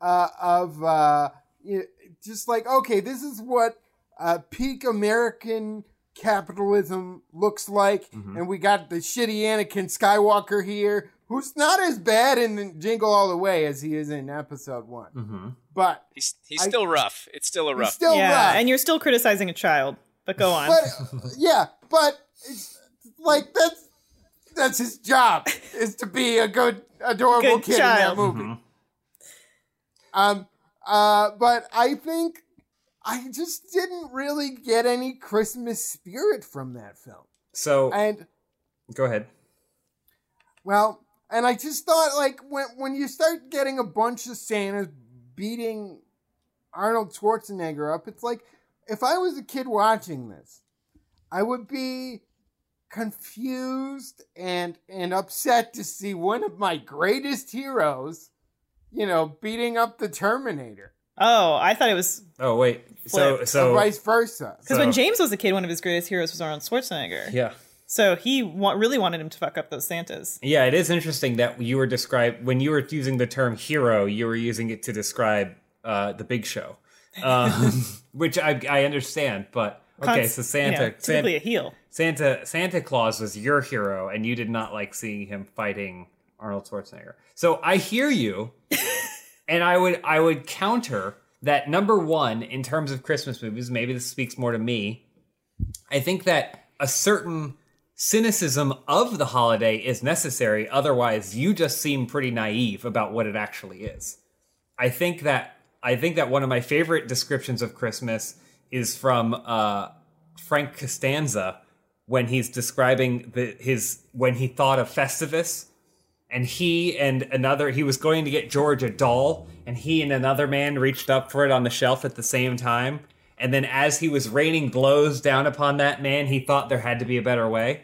uh of uh you- just like okay this is what uh peak american capitalism looks like Mhm. and we got the shitty anakin skywalker here who's not as bad in jingle all the way as he is in episode one hmm but he's he's I- still rough. It's still a he's rough. still yeah, rough. and you're still criticizing a child, but go on. but yeah but it's like that's that's his job is to be a good adorable Good kid child. in that movie Mhm. Um, uh, but I think I just didn't really get any Christmas spirit from that film. So And go ahead. well, and I just thought like when when you start getting a bunch of Santas beating Arnold Schwarzenegger up, it's like if I was a kid watching this, I would be confused and and upset to see one of my greatest heroes, you know, beating up the Terminator. oh, I thought it was Oh wait. So so or vice versa. because when James was a kid, one of his greatest heroes was Arnold Schwarzenegger. yeah. So he wa- really wanted him to fuck up those Santas. Yeah, it is interesting that you were describe when you were using the term hero, you were using it to describe uh, the Big Show, um, which I, I understand. But okay, Cons- so Santa, you know, typically Santa, a heel. Santa, Santa Claus was your hero, and you did not like seeing him fighting Arnold Schwarzenegger. So I hear you, and I would I would counter that number one in terms of Christmas movies. Maybe this speaks more to me. I think that a certain cynicism of the holiday is necessary. Otherwise, you just seem pretty naive about what it actually is. I think that I think that one of my favorite descriptions of Christmas is from uh, Frank Costanza when he's describing the his when he thought of Festivus and he and another he was going to get George a doll and he and another man reached up for it on the shelf at the same time and then as he was raining blows down upon that man he thought there had to be a better way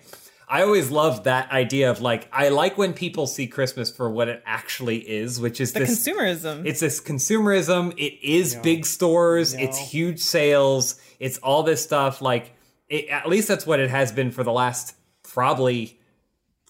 I always loved that idea of like I like when people see Christmas for what it actually is which is The this consumerism. it's this consumerism. It is big stores. It's huge sales. It's all this stuff. Like, it, at least that's what it has been for the last probably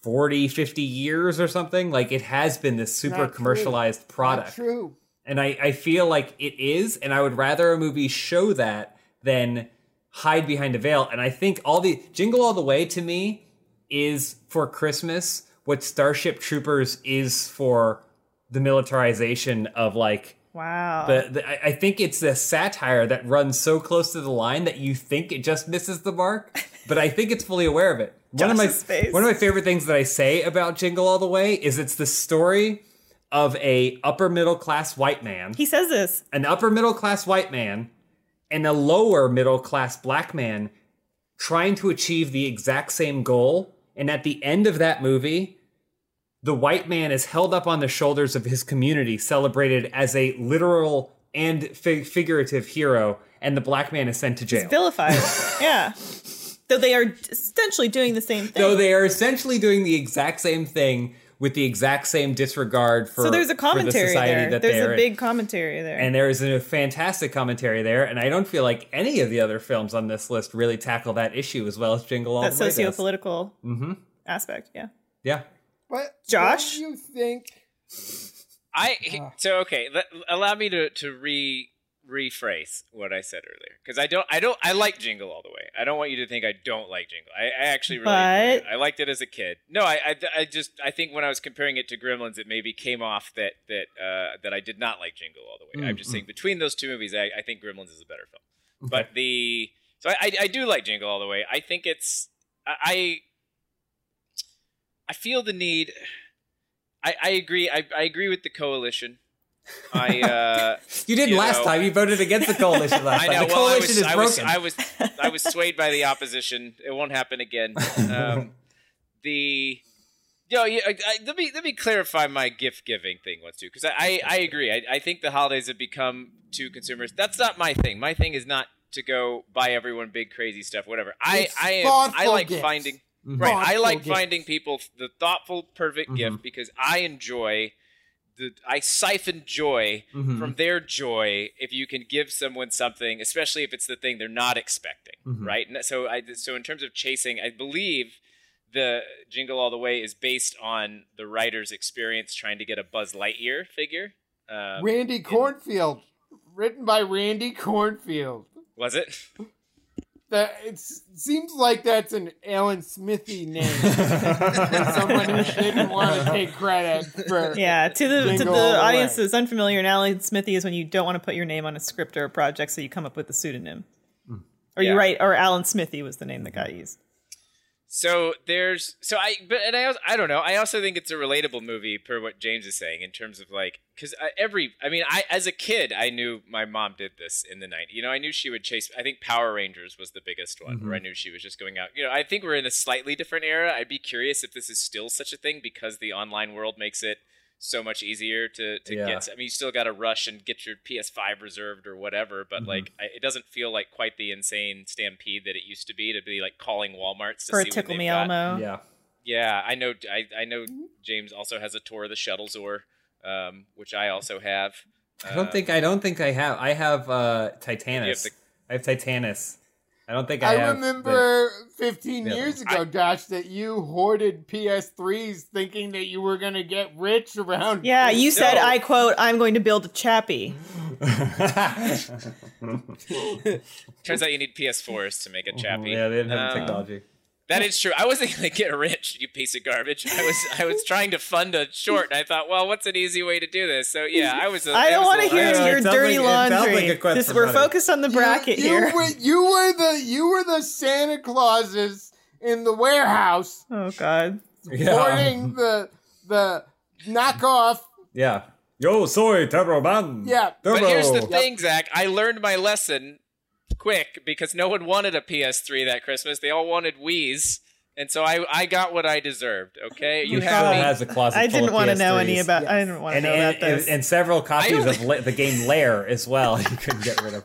40, 50 years or something. Like, it has been this super Not true. commercialized Not product. true. And I, I feel like it is. And I would rather a movie show that than hide behind a veil. And I think all the Jingle All the Way to me is for Christmas what Starship Troopers is for the militarization of like Wow. the, the I I think it's a satire that runs so close to the line that you think it just misses the mark, but I think it's fully aware of it. One of my face. one of my favorite things that I say about Jingle All the Way is it's the story of a upper middle class white man, he says this. an upper middle class white man, and a lower middle class black man trying to achieve the exact same goal. And at the end of that movie, the white man is held up on the shoulders of his community, celebrated as a literal and fi- figurative hero, and the black man is sent to jail. Vilified. yeah. Though they are essentially doing the same thing. So they are essentially doing the exact same thing with the exact same disregard for. So there's a for the commentary society there. that There's a in. big commentary there. and there is a fantastic commentary there, and I don't feel like any of the other films on this list really tackle that issue as well as Jingle All that the Way does. socio-political Mm-hmm. aspect. Yeah. Yeah. But Josh? don't you think I ah. so okay. Let, allow me to to re rephrase what I said earlier because I don't I don't I like Jingle all the way. I don't want you to think I don't like Jingle. I, I actually really But- I liked it as a kid. No, I, I I just I think when I was comparing it to Gremlins, it maybe came off that that uh, that I did not like Jingle all the way. I'm mm, just mm. saying between those two movies, I, I think Gremlins is a better film. But the so I, I I do like Jingle all the way. I think it's I. I I feel the need. I, I agree. I, I agree with the coalition. I uh, You didn't You last know- time. You voted against the coalition last I time. The Well, I coalition was, is I was, broken. I was, I was swayed by the opposition. It won't happen again. Um, the, yo, yeah, I, I, let me let me clarify my gift giving thing once too, because I, I, I agree. I, I think the holidays have become too consumers. That's not my thing. My thing is not to go buy everyone big crazy stuff. Whatever. I, I am. I like gifts. finding. Mm-hmm. Right. I like gifts. finding people the thoughtful, perfect mm-hmm. gift because I enjoy the I siphon joy mm-hmm. from their joy if you can give someone something, especially if it's the thing they're not expecting. Right. And so I so in terms of chasing, I believe the Jingle All the Way is based on the writer's experience trying to get a Buzz Lightyear figure. Um, Randy Cornfield, written by Randy Cornfield? was it? That it seems like that's an Alan Smithee name. and someone who didn't want to take credit for. Yeah, to the to the audience way. who's unfamiliar, an Alan Smithee is when you don't want to put your name on a script or a project, so you come up with a pseudonym. Hmm. Or you Yeah. write, or Alan Smithee was the name the guy used. So there's so I but and I also, I don't know. I also think it's a relatable movie per what James is saying in terms of like because every I mean I as a kid I knew my mom did this in the night. You know I knew she would chase I think Power Rangers was the biggest one where I mm-hmm. knew she was just going out. You know I think we're in a slightly different era. I'd be curious if this is still such a thing because the online world makes it so much easier to to Yeah. get I mean you still got to rush and get your PS5 reserved or whatever but like I, it doesn't feel like quite the insane stampede that it used to be to be like calling Walmarts to For a see what Tickle Me got. Elmo. yeah. Yeah, I know. I, I know. James also has a tour of the Shuttlezord, um, which I also have. I don't think I don't think I have. I have uh Titanus. the- I have Titanus. I don't think I, I have. remember 15 Yeah. years ago, Josh, that you hoarded PS3s thinking that you were going to get rich around. Yeah, you said, I quote, I'm going to build a Chappie. Turns out you need PS4s to make a Chappie. yeah, they didn't have the Um, technology. That is true. I wasn't going to get rich, you piece of garbage. I was I was trying to fund a short, and I thought, well, what's an easy way to do this? So yeah, I was. A, I don't want to hear I it your dirty like- laundry. like a quest This- for we're money. focused on the bracket you, here. You were, you were the you were the Santa Clauses in the warehouse oh, God. Yeah. hoarding the the knockoff. Yeah. Yo soy Turbo Man. Yeah. But here's the thing, Zach. I learned my lesson quick because no one wanted a PS3 that Christmas. They all wanted Wii's. And so I, I got what I deserved. Okay, you have still me. has a closet. I didn't of want to know PS3s. any about. I didn't want to know and, about this. and, and several copies of La- the game Lair as well. You couldn't get rid of.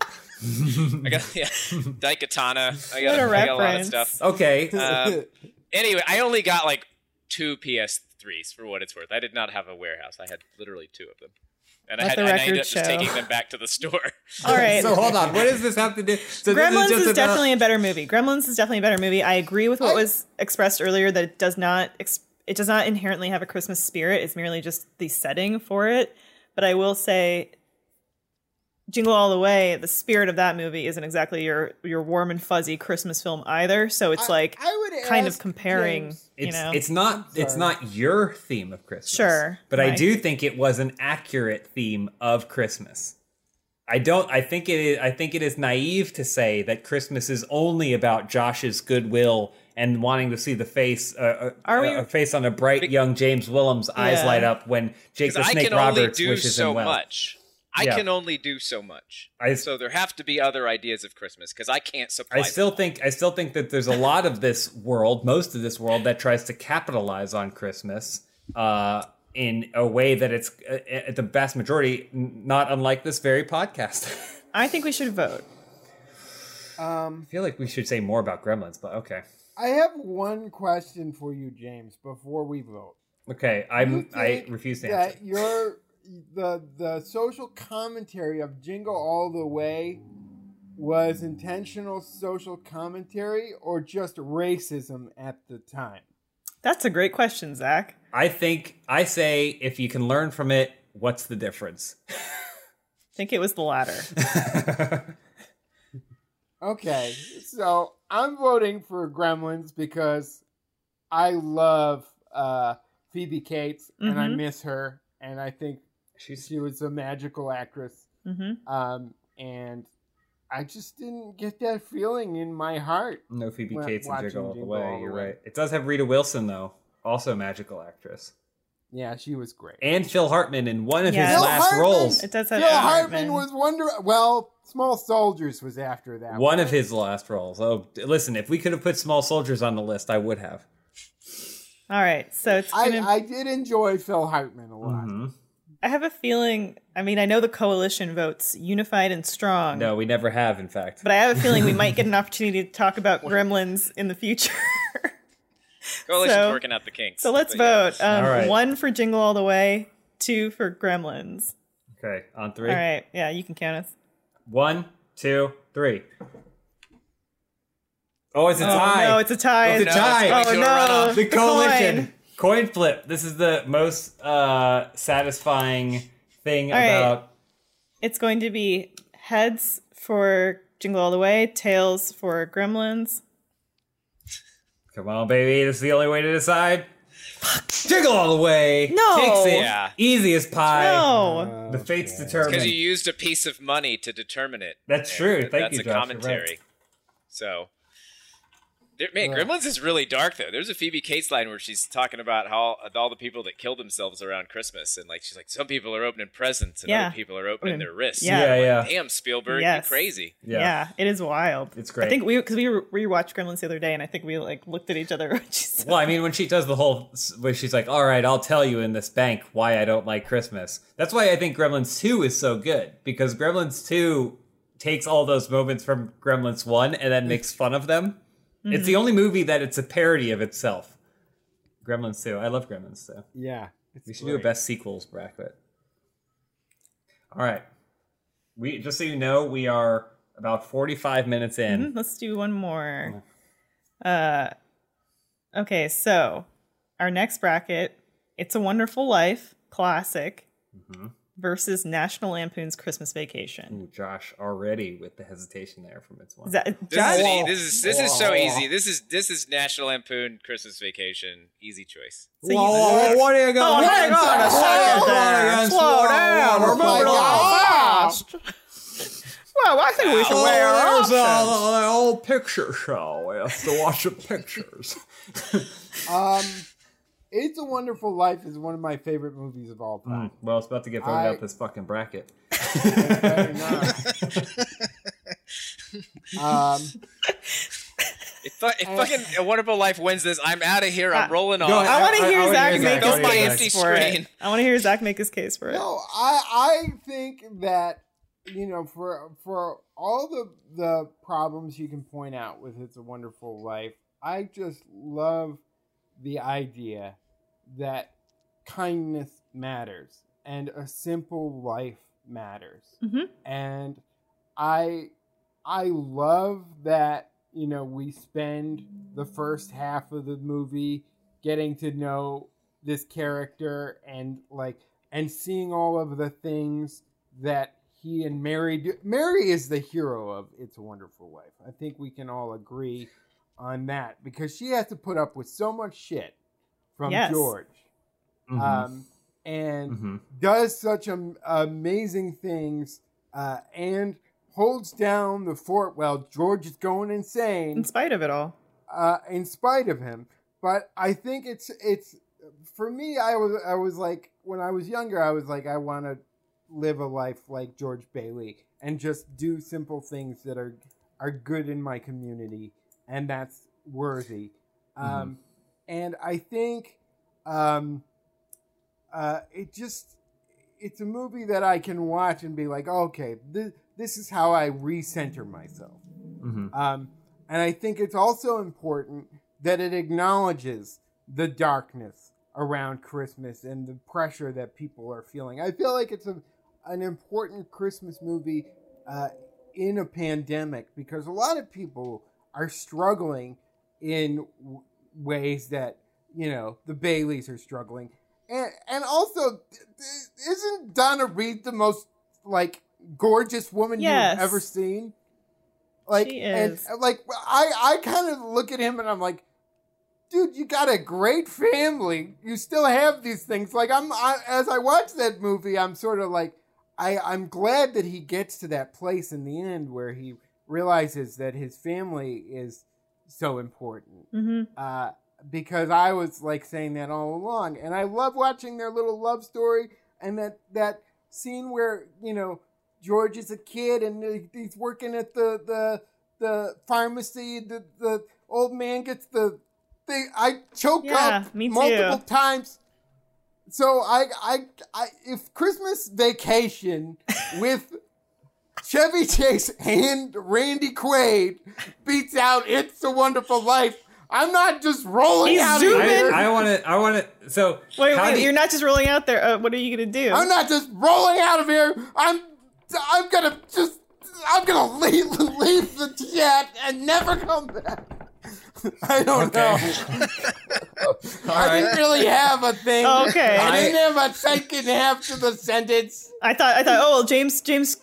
I got yeah, Daikatana. I got, What a I got a lot of stuff. Okay. Um, anyway, I only got like two PS3s for what it's worth. I did not have a warehouse. I had literally two of them, and I had the and I record ended up just show. taking them back to the store. All right. so hold on. What does this have to do? So this Gremlins just is, about- definitely a better movie. Gremlins is definitely a better movie. I agree with what I- was expressed earlier that it does not ex- it does not inherently have a Christmas spirit. It's merely just the setting for it. But I will say Jingle All the Way, the spirit of that movie isn't exactly your your warm and fuzzy Christmas film either. So it's I- like I would kind of comparing, James- you It's know. it's not I'm it's not your theme of Christmas. Sure, But I do think it was an accurate theme of Christmas. I don't I think it is I think it is naive to say that Christmas is only about Josh's goodwill and wanting to see the face uh, Are uh, we- a face on a bright young James Willems eyes Yeah. light up when Jake the Snake Roberts wishes so him well. much. I Yeah. can only do so much. I- so there have to be other ideas of Christmas because I can't supply. I still them. think I still think that there's a lot of this world, most of this world, that tries to capitalize on Christmas uh, in a way that it's uh, uh, the vast majority not unlike this very podcast. I think we should vote. Um, I feel like we should say more about Gremlins, but okay, I have one question for you, James, before we vote. okay. I'm I refuse to that answer. your the the social commentary of Jingle All the Way was intentional social commentary or just racism at the time? That's a great question, Zach. I think I say if you can learn from it, what's the difference? I think it was the latter. Okay, so I'm voting for Gremlins because I love uh, Phoebe Cates and I Mhm. miss her, and I think She's she was a magical actress. hmm Um, and I just didn't get that feeling in my heart. no Phoebe Cates and watching Jiggle all the way. All You're Way. right. It does have Rita Wilson though, also a magical actress, Yeah, she was great. and Phil Hartman in one of Yeah. his Phil last Hartman! roles. It does have Phil Phil Hartman was wonder. Well, Small Soldiers was after that. One of his last roles. Oh, listen, if we could have put Small Soldiers on the list, I would have. All right, so it's I, gonna. I did enjoy Phil Hartman a lot. Mhm. I have a feeling. I mean, I know the coalition votes unified and strong. No, we never have, in fact. But I have a feeling we might get an opportunity to talk about gremlins in the future. Coalition's so- working out the kinks. so let's But yeah. vote. Um, All right. One for Jingle All the Way, two for Gremlins. okay, on three. All right, yeah, you can count us. One, two, three. Oh, it's a Oh, tie. no, it's a tie. It's a no, tie. it's Oh going to a no, runoff. the coalition. Coin. Coin flip. This is the most uh, satisfying thing All right. about. It's going to be heads for Jingle All the Way, tails for Gremlins. Come on, baby. This is the only way to decide. Jiggle all the way. No. Takes it. Yeah. Easy as pie. No, The fates Okay. determine. because you used a piece of money to determine it. That's true. th- Thank that's you, a Josh. Commentary. right. So, there, man, Right. Gremlins is really dark though. There's a Phoebe Cates line where she's talking about how uh, all the people that kill themselves around Christmas, and like she's like, some people are opening presents and Yeah. other people are opening Opening- their wrists. yeah. Yeah, yeah. like, Damn, Spielberg, Yes. you crazy. Yeah. yeah. it is wild. It's great. I think we because we re- rewatched Gremlins the other day, and I think we like looked at each other. when she said- Well, I mean, when she does the whole, when she's like, "All right, I'll tell you in this bank why I don't like Christmas." That's why I think Gremlins Two is so good because Gremlins Two takes all those moments from Gremlins One and then makes fun of them. It's the only movie that it's a parody of itself. Gremlins Two. I love Gremlins Two. Yeah, We should do a best sequels bracket. All right. We just so you know, we are about forty-five minutes in. Mhm, Let's do one more. Uh, okay, so our next bracket, "It's a Wonderful Life" classic Mm-hmm. Versus National Lampoon's Christmas Vacation. Ooh, Josh already with the hesitation there from its one. Is that, This is, e- this is this is so easy. This is this is National Lampoon Christmas Vacation. Easy choice. so you- what are you going? Oh, hang on a second there. Slow down. We're Oh my moving along fast. Well, I think we should weigh our options. the old picture show. We have to watch the pictures. Um, It's a Wonderful Life is one of my favorite movies of all time. well, it's about to get voted I- out this fucking bracket. Better um, If, fu- if fucking A Wonderful Life wins this, I'm out of here. I'm Uh, rolling go off. ahead. I want to I- I hear Zach make his case empty for it. I want to hear Zach make his case for it. No, I I think that you know for for all the the problems you can point out with It's a Wonderful Life, I just love the idea that kindness matters and a simple life matters. Mhm. And I I love that you know we spend the first half of the movie getting to know this character and like and seeing all of the things that he and Mary do. Mary is the hero of It's a Wonderful Life. I think we can all agree on that because she has to put up with so much shit from Yes. George. Mhm. Um, and Mhm. does such am- amazing things uh, and holds down the fort while George is going insane In spite of it all. uh, in spite of him. But I think it's it's for me. I was I was like when I was younger, I was like I want to live a life like George Bailey and just do simple things that are are good in my community, and that's worthy. Um, and I think um, uh, it just it's a movie that I can watch and be like, okay, this this is how I recenter myself. Mhm. Um, and I think it's also important that it acknowledges the darkness around Christmas and the pressure that people are feeling. I feel like it's a, an important Christmas movie uh, in a pandemic because a lot of people are struggling in w- ways that, you know, the Baileys are struggling. And, and also, isn't Donna Reed the most, like, gorgeous woman Yes. you've ever seen? Like, She and uh, like, I, I kind of look at him and I'm like, dude, you got a great family. You still have these things. Like, I'm, I, as I watch that movie, I'm sort of like, I, I'm glad that he gets to that place in the end where he realizes that his family is so important. hmm Uh, because I was like saying that all along, and I love watching their little love story and that that scene where you know George is a kid and he's working at the the the pharmacy. The the old man gets the thing. I choke Yeah, up multiple times. So I, I I if Christmas Vacation with Chevy Chase and Randy Quaid beats out It's a Wonderful Life. I'm not just rolling He's out zooming. of here. I want to. I want to. So Wait, wait, you- you're not just rolling out there. Uh, what are you gonna do? I'm not just rolling out of here. I'm I'm gonna just I'm gonna leave leave the jet and never come back. I don't Okay. know. I right. didn't really have a thing. Okay. I didn't have a second half to the sentence. I thought I thought, oh well, James James,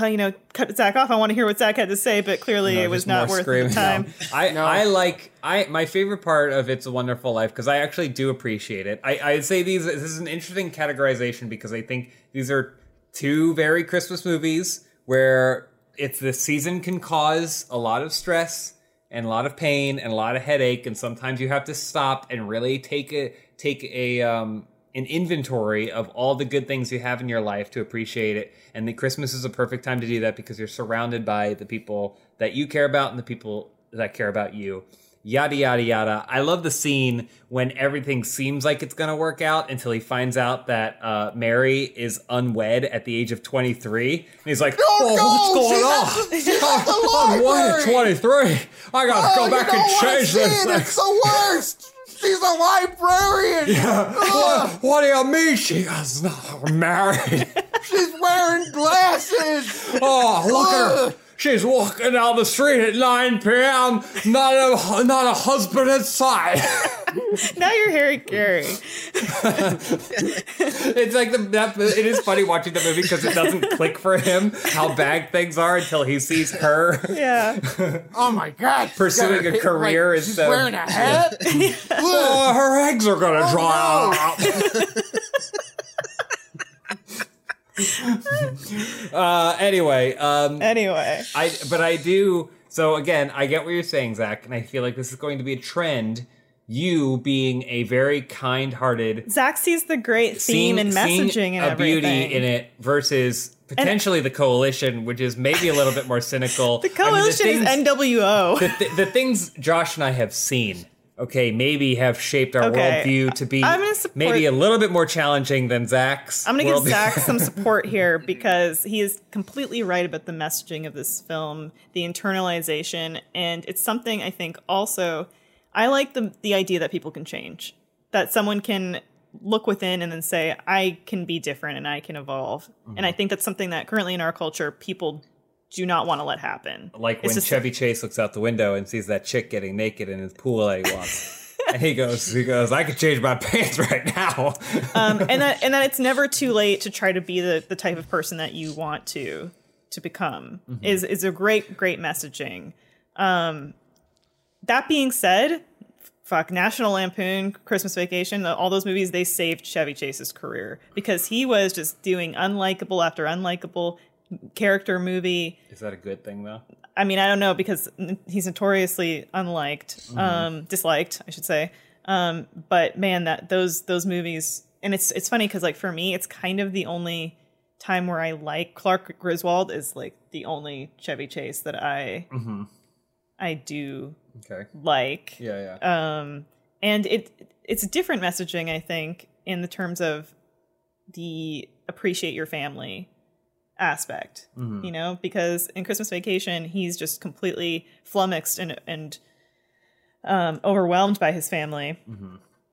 uh, you know, cut Zach off. I want to hear what Zach had to say, but clearly No, it was not worth screaming. the time. No. I No. I like I my favorite part of It's a Wonderful Life because I actually do appreciate it. I I'd say these this is an interesting categorization because I think these are two very Christmas movies where it's the season can cause a lot of stress and a lot of pain and a lot of headache and sometimes you have to stop and really take a take a um an inventory of all the good things you have in your life to appreciate it. And the christmas is a perfect time to do that because you're surrounded by the people that you care about and the people that care about you. Yada yada yada. I love the scene when everything seems like it's going to work out until he finds out that uh, mary is unwed at the age of 23 and he's like oh no, what's going on? at the- she's at the i'm wed at 23 i gotta Oh, go back and change this It's the worst. She's a librarian. what, what do you mean she is not married? She's wearing glasses. Oh, look at her. She's walking down the street at 9 p.m. Not a, not a husband in sight. Now you're Harry Carey. it's like the that, it is funny watching the movie because it doesn't click for him how bad things are until he sees her. Yeah. Oh my god. Pursuing a career like, is she's so- wearing a hat. Oh, her eggs are gonna oh, dry no. up. uh, anyway, um, Anyway, I but I do. So again, I get what you're saying, Zach, and I feel like this is going to be a trend. You being a very kind-hearted, Zach sees the great seeing, theme and messaging and a everything. beauty in it versus potentially the coalition, which is maybe a little bit more cynical. The coalition is NWO. the, th- the things Josh and I have seen, okay, maybe have shaped our Okay. worldview to be support- maybe a little bit more challenging than Zach's. I'm going to give. Zach some support here because he is completely right about the messaging of this film, the internalization, and it's something I think also I like the the idea that people can change, that someone can look within and then say I can be different and I can evolve. And I mm-hmm. think that's something that currently in our culture people do not want to let happen. like It's when just- Chevy Chase looks out the window and sees that chick getting naked in his pool that he wants. and he goes, he goes, I could change my pants right now. um, and that and that it's never too late to try to be the, the type of person that you want to to become is is a great great messaging. Um, that being said, fuck National Lampoon, Christmas Vacation, all those movies they saved Chevy Chase's career because he was just doing unlikable after unlikable character movie. Is that a good thing though? I mean, I don't know because he's notoriously unliked, um, disliked, I should say. Um, but man, that those those movies, and it's it's funny because like for me, it's kind of the only time where I like Clark Griswold is like the only Chevy Chase that I I do Okay. like. Yeah, yeah. Um, and it it's different messaging, I think, in the terms of the appreciate your family aspect. You know, because in Christmas Vacation, he's just completely flummoxed and and um, overwhelmed by his family.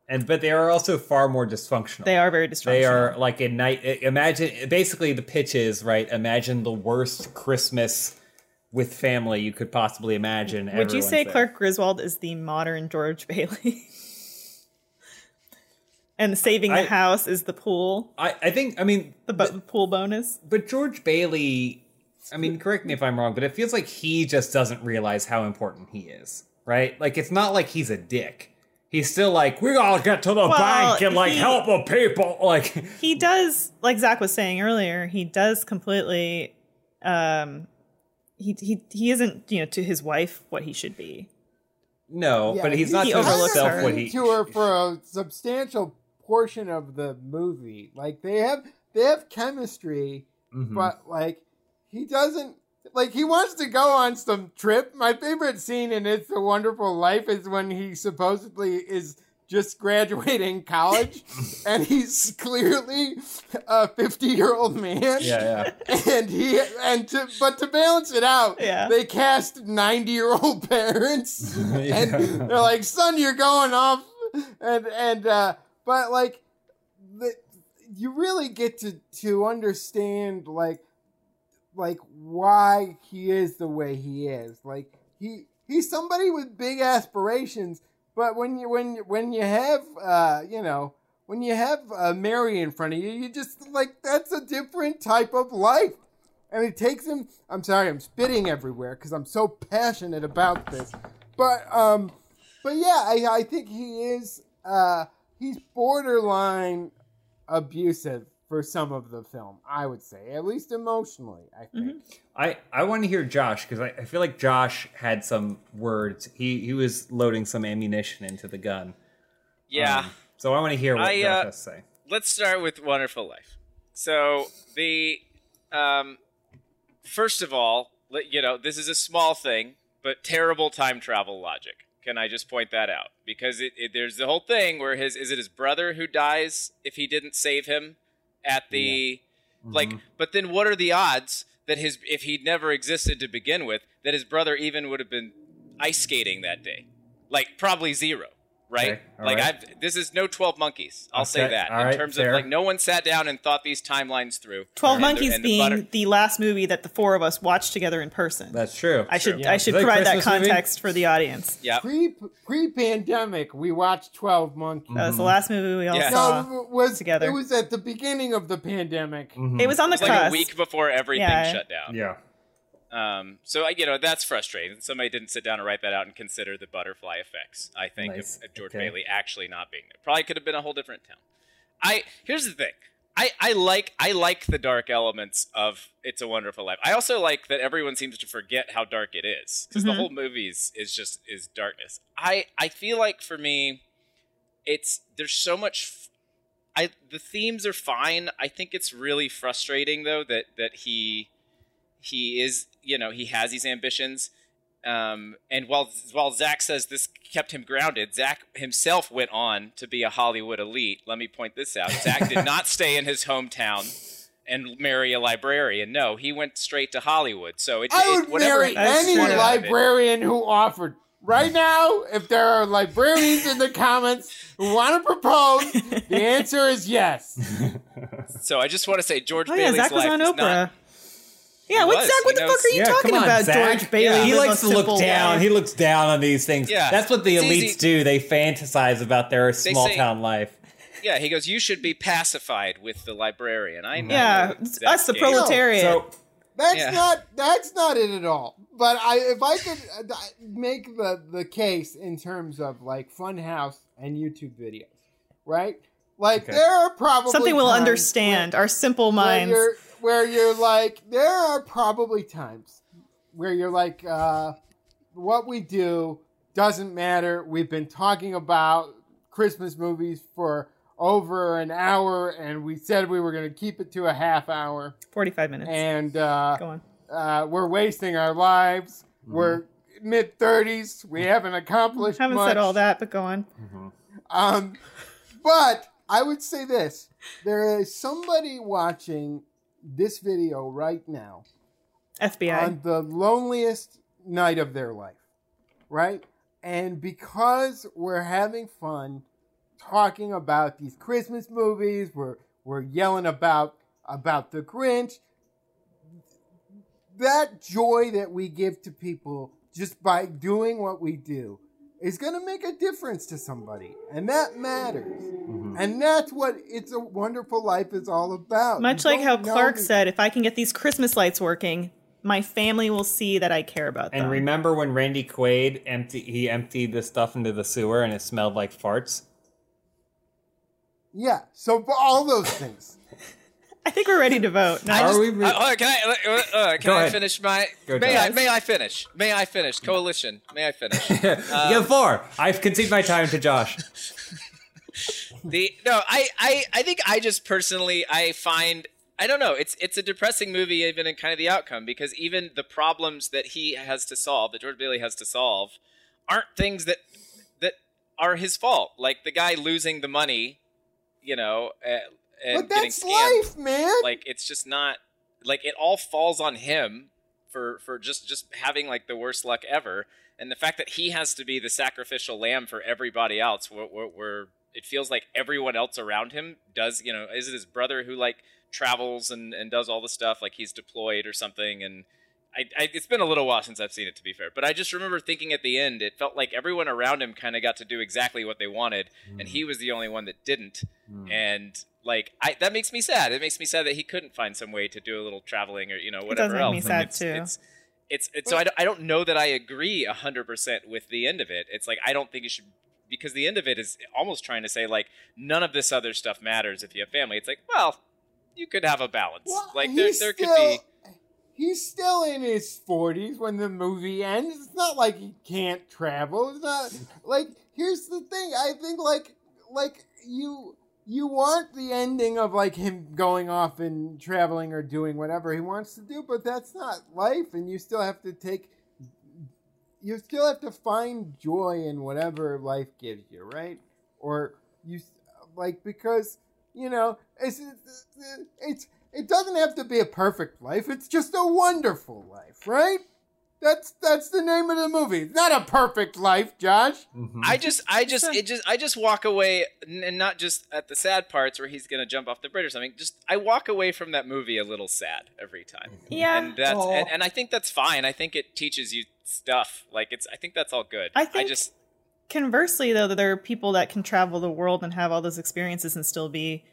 and but they are also far more dysfunctional. They are very dysfunctional. They are like a night. Imagine basically the pitch is right. Imagine the worst Christmas with family you could possibly imagine. Would you say there. Clark Griswold is the modern George Bailey? and saving the I- house is the pool, I, I think. I mean, the, bu- the pool bonus. but George Bailey. I mean, correct me if I'm wrong, but it feels like he just doesn't realize how important he is. Right? Like it's not like he's a dick. He's still like, we gotta get to the bank and like he- help the people. Like, he does like zach was saying earlier he does completely um he he he isn't you know to his wife what he should be no, Yeah, but he's not he to overlooks himself her. what he. to her for a substantial portion of the movie. Like they have they have chemistry, Mhm. but like he doesn't like he wants to go on some trip. My favorite scene in It's a Wonderful Life is when he supposedly is just graduating college and he's clearly a 50 year old man yeah, yeah. and he and to but to balance it out Yeah. they cast 90 year old parents Yeah. and they're like son you're going off and and uh but like the, you really get to to understand like like why he is the way he is like he he's somebody with big aspirations but when you when when you have uh you know when you have uh, Mary in front of you, you just like that's a different type of life. And it takes him. I'm sorry, I'm spitting everywhere because I'm so passionate about this. But um, but yeah, I I think he is uh he's borderline abusive for some of the film. I would say, at least emotionally. I think. I, I want to hear Josh because I, I feel like Josh had some words. He he was loading some ammunition into the gun. Yeah. Um, so I want to hear what I, Josh uh, has to say. let's start with Wonderful Life. So the um, first of all, you know, this is a small thing, but terrible time travel logic. Can I just point that out? Because it, it there's the whole thing where his is it his brother who dies if he didn't save him at the like mm-hmm. but then what are the odds that his if he'd never existed to begin with that his brother even would have been ice skating that day? Like probably zero, right? Okay, all like right. I've this is no 12 monkeys. I'll say that. all in right, terms fair. of like no one sat down and thought these timelines through. 12 And the- monkeys and the being butter- the last movie that the four of us watched together in person That's true. i should Yeah. i should Is that a provide that Christmas movie? context for the audience yeah. Pre pre pandemic, we watched Twelve Monkeys. that was the last movie we all Yeah. saw no, was together. It was at the beginning of the pandemic. Mm-hmm. it was on the It was like a week before everything Yeah. shut down. yeah. Um, so I, you know, that's frustrating. Somebody didn't sit down and write that out and consider the butterfly effects. I think Nice. of, of George Okay. Bailey actually not being there. Probably could have been a whole different town. I here's the thing. I, I like I like the dark elements of It's a Wonderful Life. I also like that everyone seems to forget how dark it is because the whole movie is, is just is darkness. I I feel like for me, it's there's so much. f- I the themes are fine. I think it's really frustrating though that that he he is you know he has these ambitions um, and while while Zach says this kept him grounded, Zach himself went on to be a Hollywood elite. Let me point this out: Zach did not stay in his hometown and marry a librarian. No, he went straight to Hollywood. So it, I it- would whatever marry any wanted out of it- librarian who offered. Right now, if there are librarians in the comments who want to propose, the answer is yes. So I just want to say George oh yeah Bailey's zach was life on is oprah not Yeah, what was. Zach? What the knows- fuck are you Yeah, talking on, about, Zach. George Bailey? He likes to look down. life? He looks down on these things. Yeah. That's what the It's elites easy. do. They fantasize about their small say- town life. Yeah, he goes, You should be pacified with the librarian. I know. Yeah, Zach's it's us, the game. proletariat. So That's Yeah. not that's not it at all. But I if I could uh, make the the case in terms of like Funhaus and YouTube videos, right? Like Okay. there are probably Something we'll times understand. Our simple where, where minds. you're where you're like there are probably times where you're like uh, what we do doesn't matter. We've been talking about Christmas movies for over an hour, and we said we were going to keep it to a half hour, 45 minutes. and. Uh, Go on. uh, we're wasting our lives. We're mid thirties. We haven't accomplished. Haven't much. said all that, but go on. Um, but I would say this: there is somebody watching this video right now FBI. on the loneliest night of their life, right? And because we're having fun talking about these Christmas movies, we're we're yelling about about the Grinch. That joy that we give to people just by doing what we do is going to make a difference to somebody, and that matters. Mm-hmm. And that's what "It's a Wonderful Life" is all about. Much You like how Clark the- said, if I can get these Christmas lights working, my family will see that I care about them. and remember when Randy Quaid empty he emptied the stuff into the sewer and it smelled like farts. Yeah. So for all those things. I think we're ready to vote. No, Are just- we re- uh, uh, can I, uh, uh, can I ahead. finish my? Go, may I? Josh. May I finish? May I finish? Coalition. May I finish? yeah, four. I've conceded my time to Josh. The no, I, I I think I just personally I find I don't know. It's it's a depressing movie even in kind of the outcome because even the problems that he has to solve, that George Bailey has to solve, aren't things that that are his fault. Like the guy losing the money, you know, uh, and but getting that's scammed. life, man. Like it's just not like it all falls on him for for just just having like the worst luck ever. And the fact that he has to be the sacrificial lamb for everybody else, where, where, where it feels like everyone else around him does, you know, is it his brother who like travels and, and does all the stuff, like he's deployed or something? And I, I, it's been a little while since I've seen it, to be fair. But I just remember thinking at the end, it felt like everyone around him kind of got to do exactly what they wanted, and he mm. was the only one that didn't. Mm. And like, I that makes me sad. It makes me sad that he couldn't find some way to do a little traveling or you know whatever it does make else. me sad, it's, too. It's, it's, it's so I don't, I don't know that I agree hundred percent with the end of it. It's like I don't think you should because the end of it is almost trying to say like none of this other stuff matters if you have family. It's like well, you could have a balance. Well, like there, there could still, be. He's still in his forties when the movie ends. It's not like he can't travel. It's not like here's the thing. I think like like you you want the ending of like him going off and traveling or doing whatever he wants to do, but that's not life, and you still have to take. You still have to find joy in whatever life gives you, right? Or you like because you know it's it's, it's it doesn't have to be a perfect life. It's just a wonderful life, right? That's that's the name of the movie. It's not a perfect life, Josh. Mm-hmm. I just, I just, it just, I just walk away, and not just at the sad parts where he's gonna jump off the bridge or something. Just, I walk away from that movie a little sad every time. Mm-hmm. Yeah. and that's, Aw. and, and I think that's fine. I think it teaches you stuff. Like it's, I think that's all good. I think- just, Conversely, though, that there are people that can travel the world and have all those experiences and still be,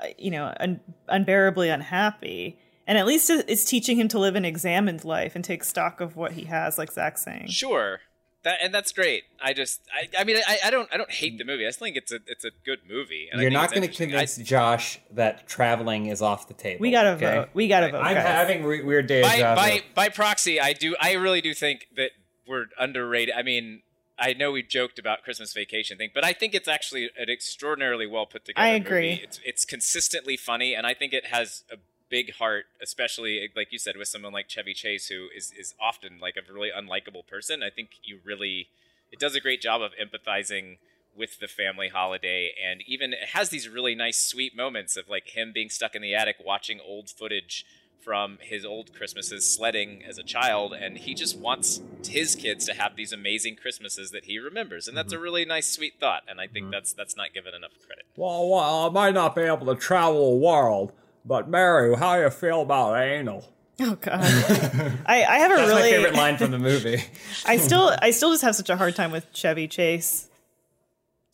Uh, you know, un- unbearably unhappy. And at least it's teaching him to live an examined life and take stock of what he has, like Zach's saying. sure. That, and that's great. I just, I, I mean, I, I don't, I don't hate the movie. I just think it's a, it's a good movie. And You're think not going to interesting. convince Josh that traveling is off the table. We gotta okay? vote. We gotta vote. I'm guys. having re- weird days. by by by proxy, I do. I really do think that we're underrated. I mean, I know we joked about Christmas Vacation thing, but I think it's actually an extraordinarily well put together. I agree. Movie. It's it's consistently funny, and I think it has a big heart, especially like you said with someone like Chevy Chase, who is is often like a really unlikable person. I think you really it does a great job of empathizing with the family holiday and even it has these really nice sweet moments of like him being stuck in the attic watching old footage from his old christmases sledding as a child and he just wants his kids to have these amazing christmases that he remembers and that's mm-hmm. a really nice sweet thought and i think mm-hmm. that's that's not given enough credit Well, well, I might not be able to travel the world, but Mary, how you feel about anal? Oh god. I, I have a That's really my favorite line from the movie. I still I still just have such a hard time with Chevy Chase.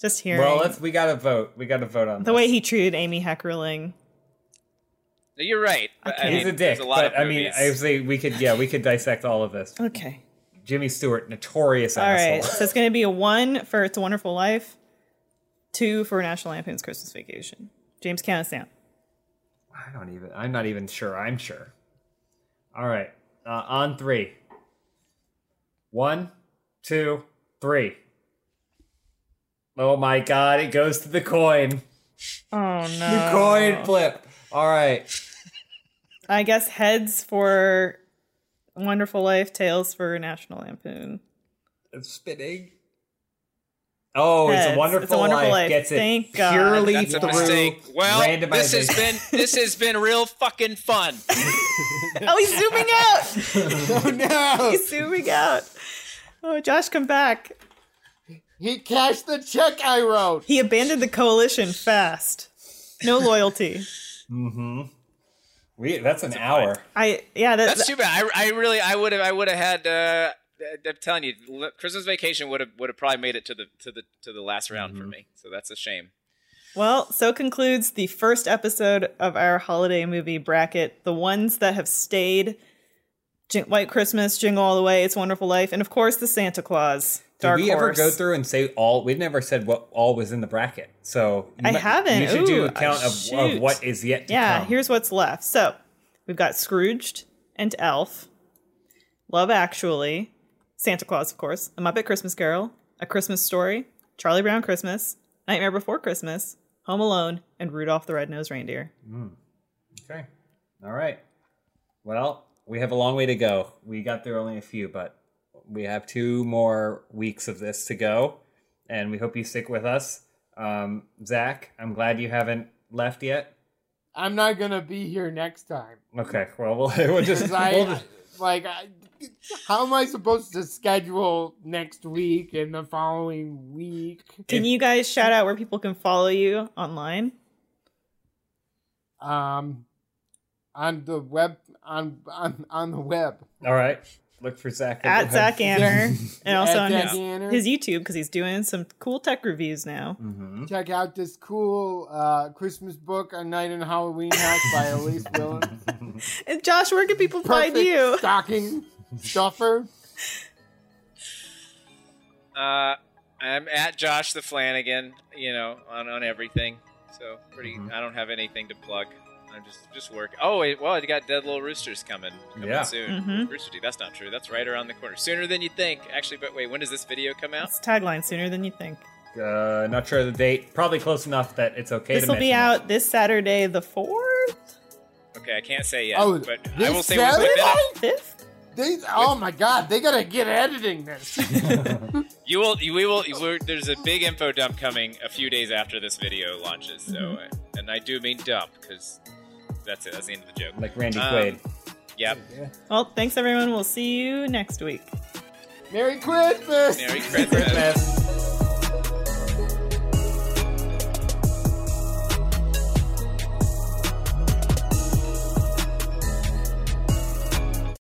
Just hearing well, let's we got to vote. We got to vote on the this. way he treated Amy Heckerling. You're right. but, I mean, He's a dick, a lot but of I mean. I would say we could, yeah, we could dissect all of this. Okay. Jimmy Stewart, notorious All asshole. right. So it's going to be a one for It's a Wonderful Life, two for National Lampoon's Christmas Vacation. James Canistan. I don't even. I'm not even sure. I'm sure. All right, uh, on three. One, two, three. Oh my God! It goes to the coin. Oh no! The coin flip. All right. I guess heads for Wonderful Life, tails for National Lampoon. It's spinning. Oh, it's a wonderful, It's a Wonderful life. Life. Gets it Thank God. purely That's a through mistake. Well, this has been this has been real fucking fun. Oh, he's zooming out. Oh no! he's zooming out. Oh, Josh, come back. He cashed the check I wrote. He abandoned the coalition fast. No loyalty. Mm-hmm. We, that's an hour. I yeah, that, That's too bad. I, I really I would have I would have had. Uh, uh, I'm telling you, l- Christmas Vacation would have would have probably made it to the to the to the last round for mm-hmm. me. So that's a shame. Well, so concludes the first episode of our holiday movie bracket. The ones that have stayed Jing- White Christmas, Jingle All the Way, It's a Wonderful Life, and of course the Santa Claus. Did Dark we ever go through and say all? We've never said what all was in the bracket. So I haven't. You should do a count of, of what is yet to Yeah, come. here's what's left. So we've got Scrooged and Elf, Love Actually, Santa Claus, of course, A Muppet Christmas Carol, A Christmas Story, Charlie Brown Christmas, Nightmare Before Christmas, Home Alone, and Rudolph the Red-Nosed Reindeer. Hmm. Okay. All right. Well, we have a long way to go. We got through only a few, but we have two more weeks of this to go, and we hope you stick with us. Um, Zach, I'm glad you haven't left yet. I'm not gonna be here next time. Okay. Well, we'll, we'll just. 'Cause I, we'll just like, I, how am I supposed to schedule next week and the following week? Can you guys shout out where people can follow you online? Um, on the web, on on on the web. all right. Look for Zach At Zach Anner, and also on his, his YouTube because he's doing some cool tech reviews now. hmm Check out this cool uh, Christmas book, A Night in Halloween Hack by Elyse Willems. And Josh, where can people find you? stocking stuffer. Uh, I'm at Josh the Flanagan. You know, on on everything. So pretty. Mhm. I don't have anything to plug. I'm just just work. Oh wait, well, you got Dead Little Roosters coming coming Yeah. soon. Mhm. Rooster Teeth. That's not true. That's right around the corner. Sooner than you think. Actually, but wait, when does this video come out? It's tagline sooner than you think. Uh, not sure of the date. Probably close enough that it's okay This to will be mention it. out this Saturday, the fourth, Okay, I can't say yet. Oh, but I will say Saturday? fifth. They, oh my god, they gotta get editing this. you will. We will. We're, there's a big info dump coming a few days after this video launches. So, Mhm. uh, and I do mean dump because that's it. That's the end of the joke. like Randy Um, Quaid. Yep. Well, thanks everyone. We'll see you next week. Merry Christmas! Merry Christmas. Christmas.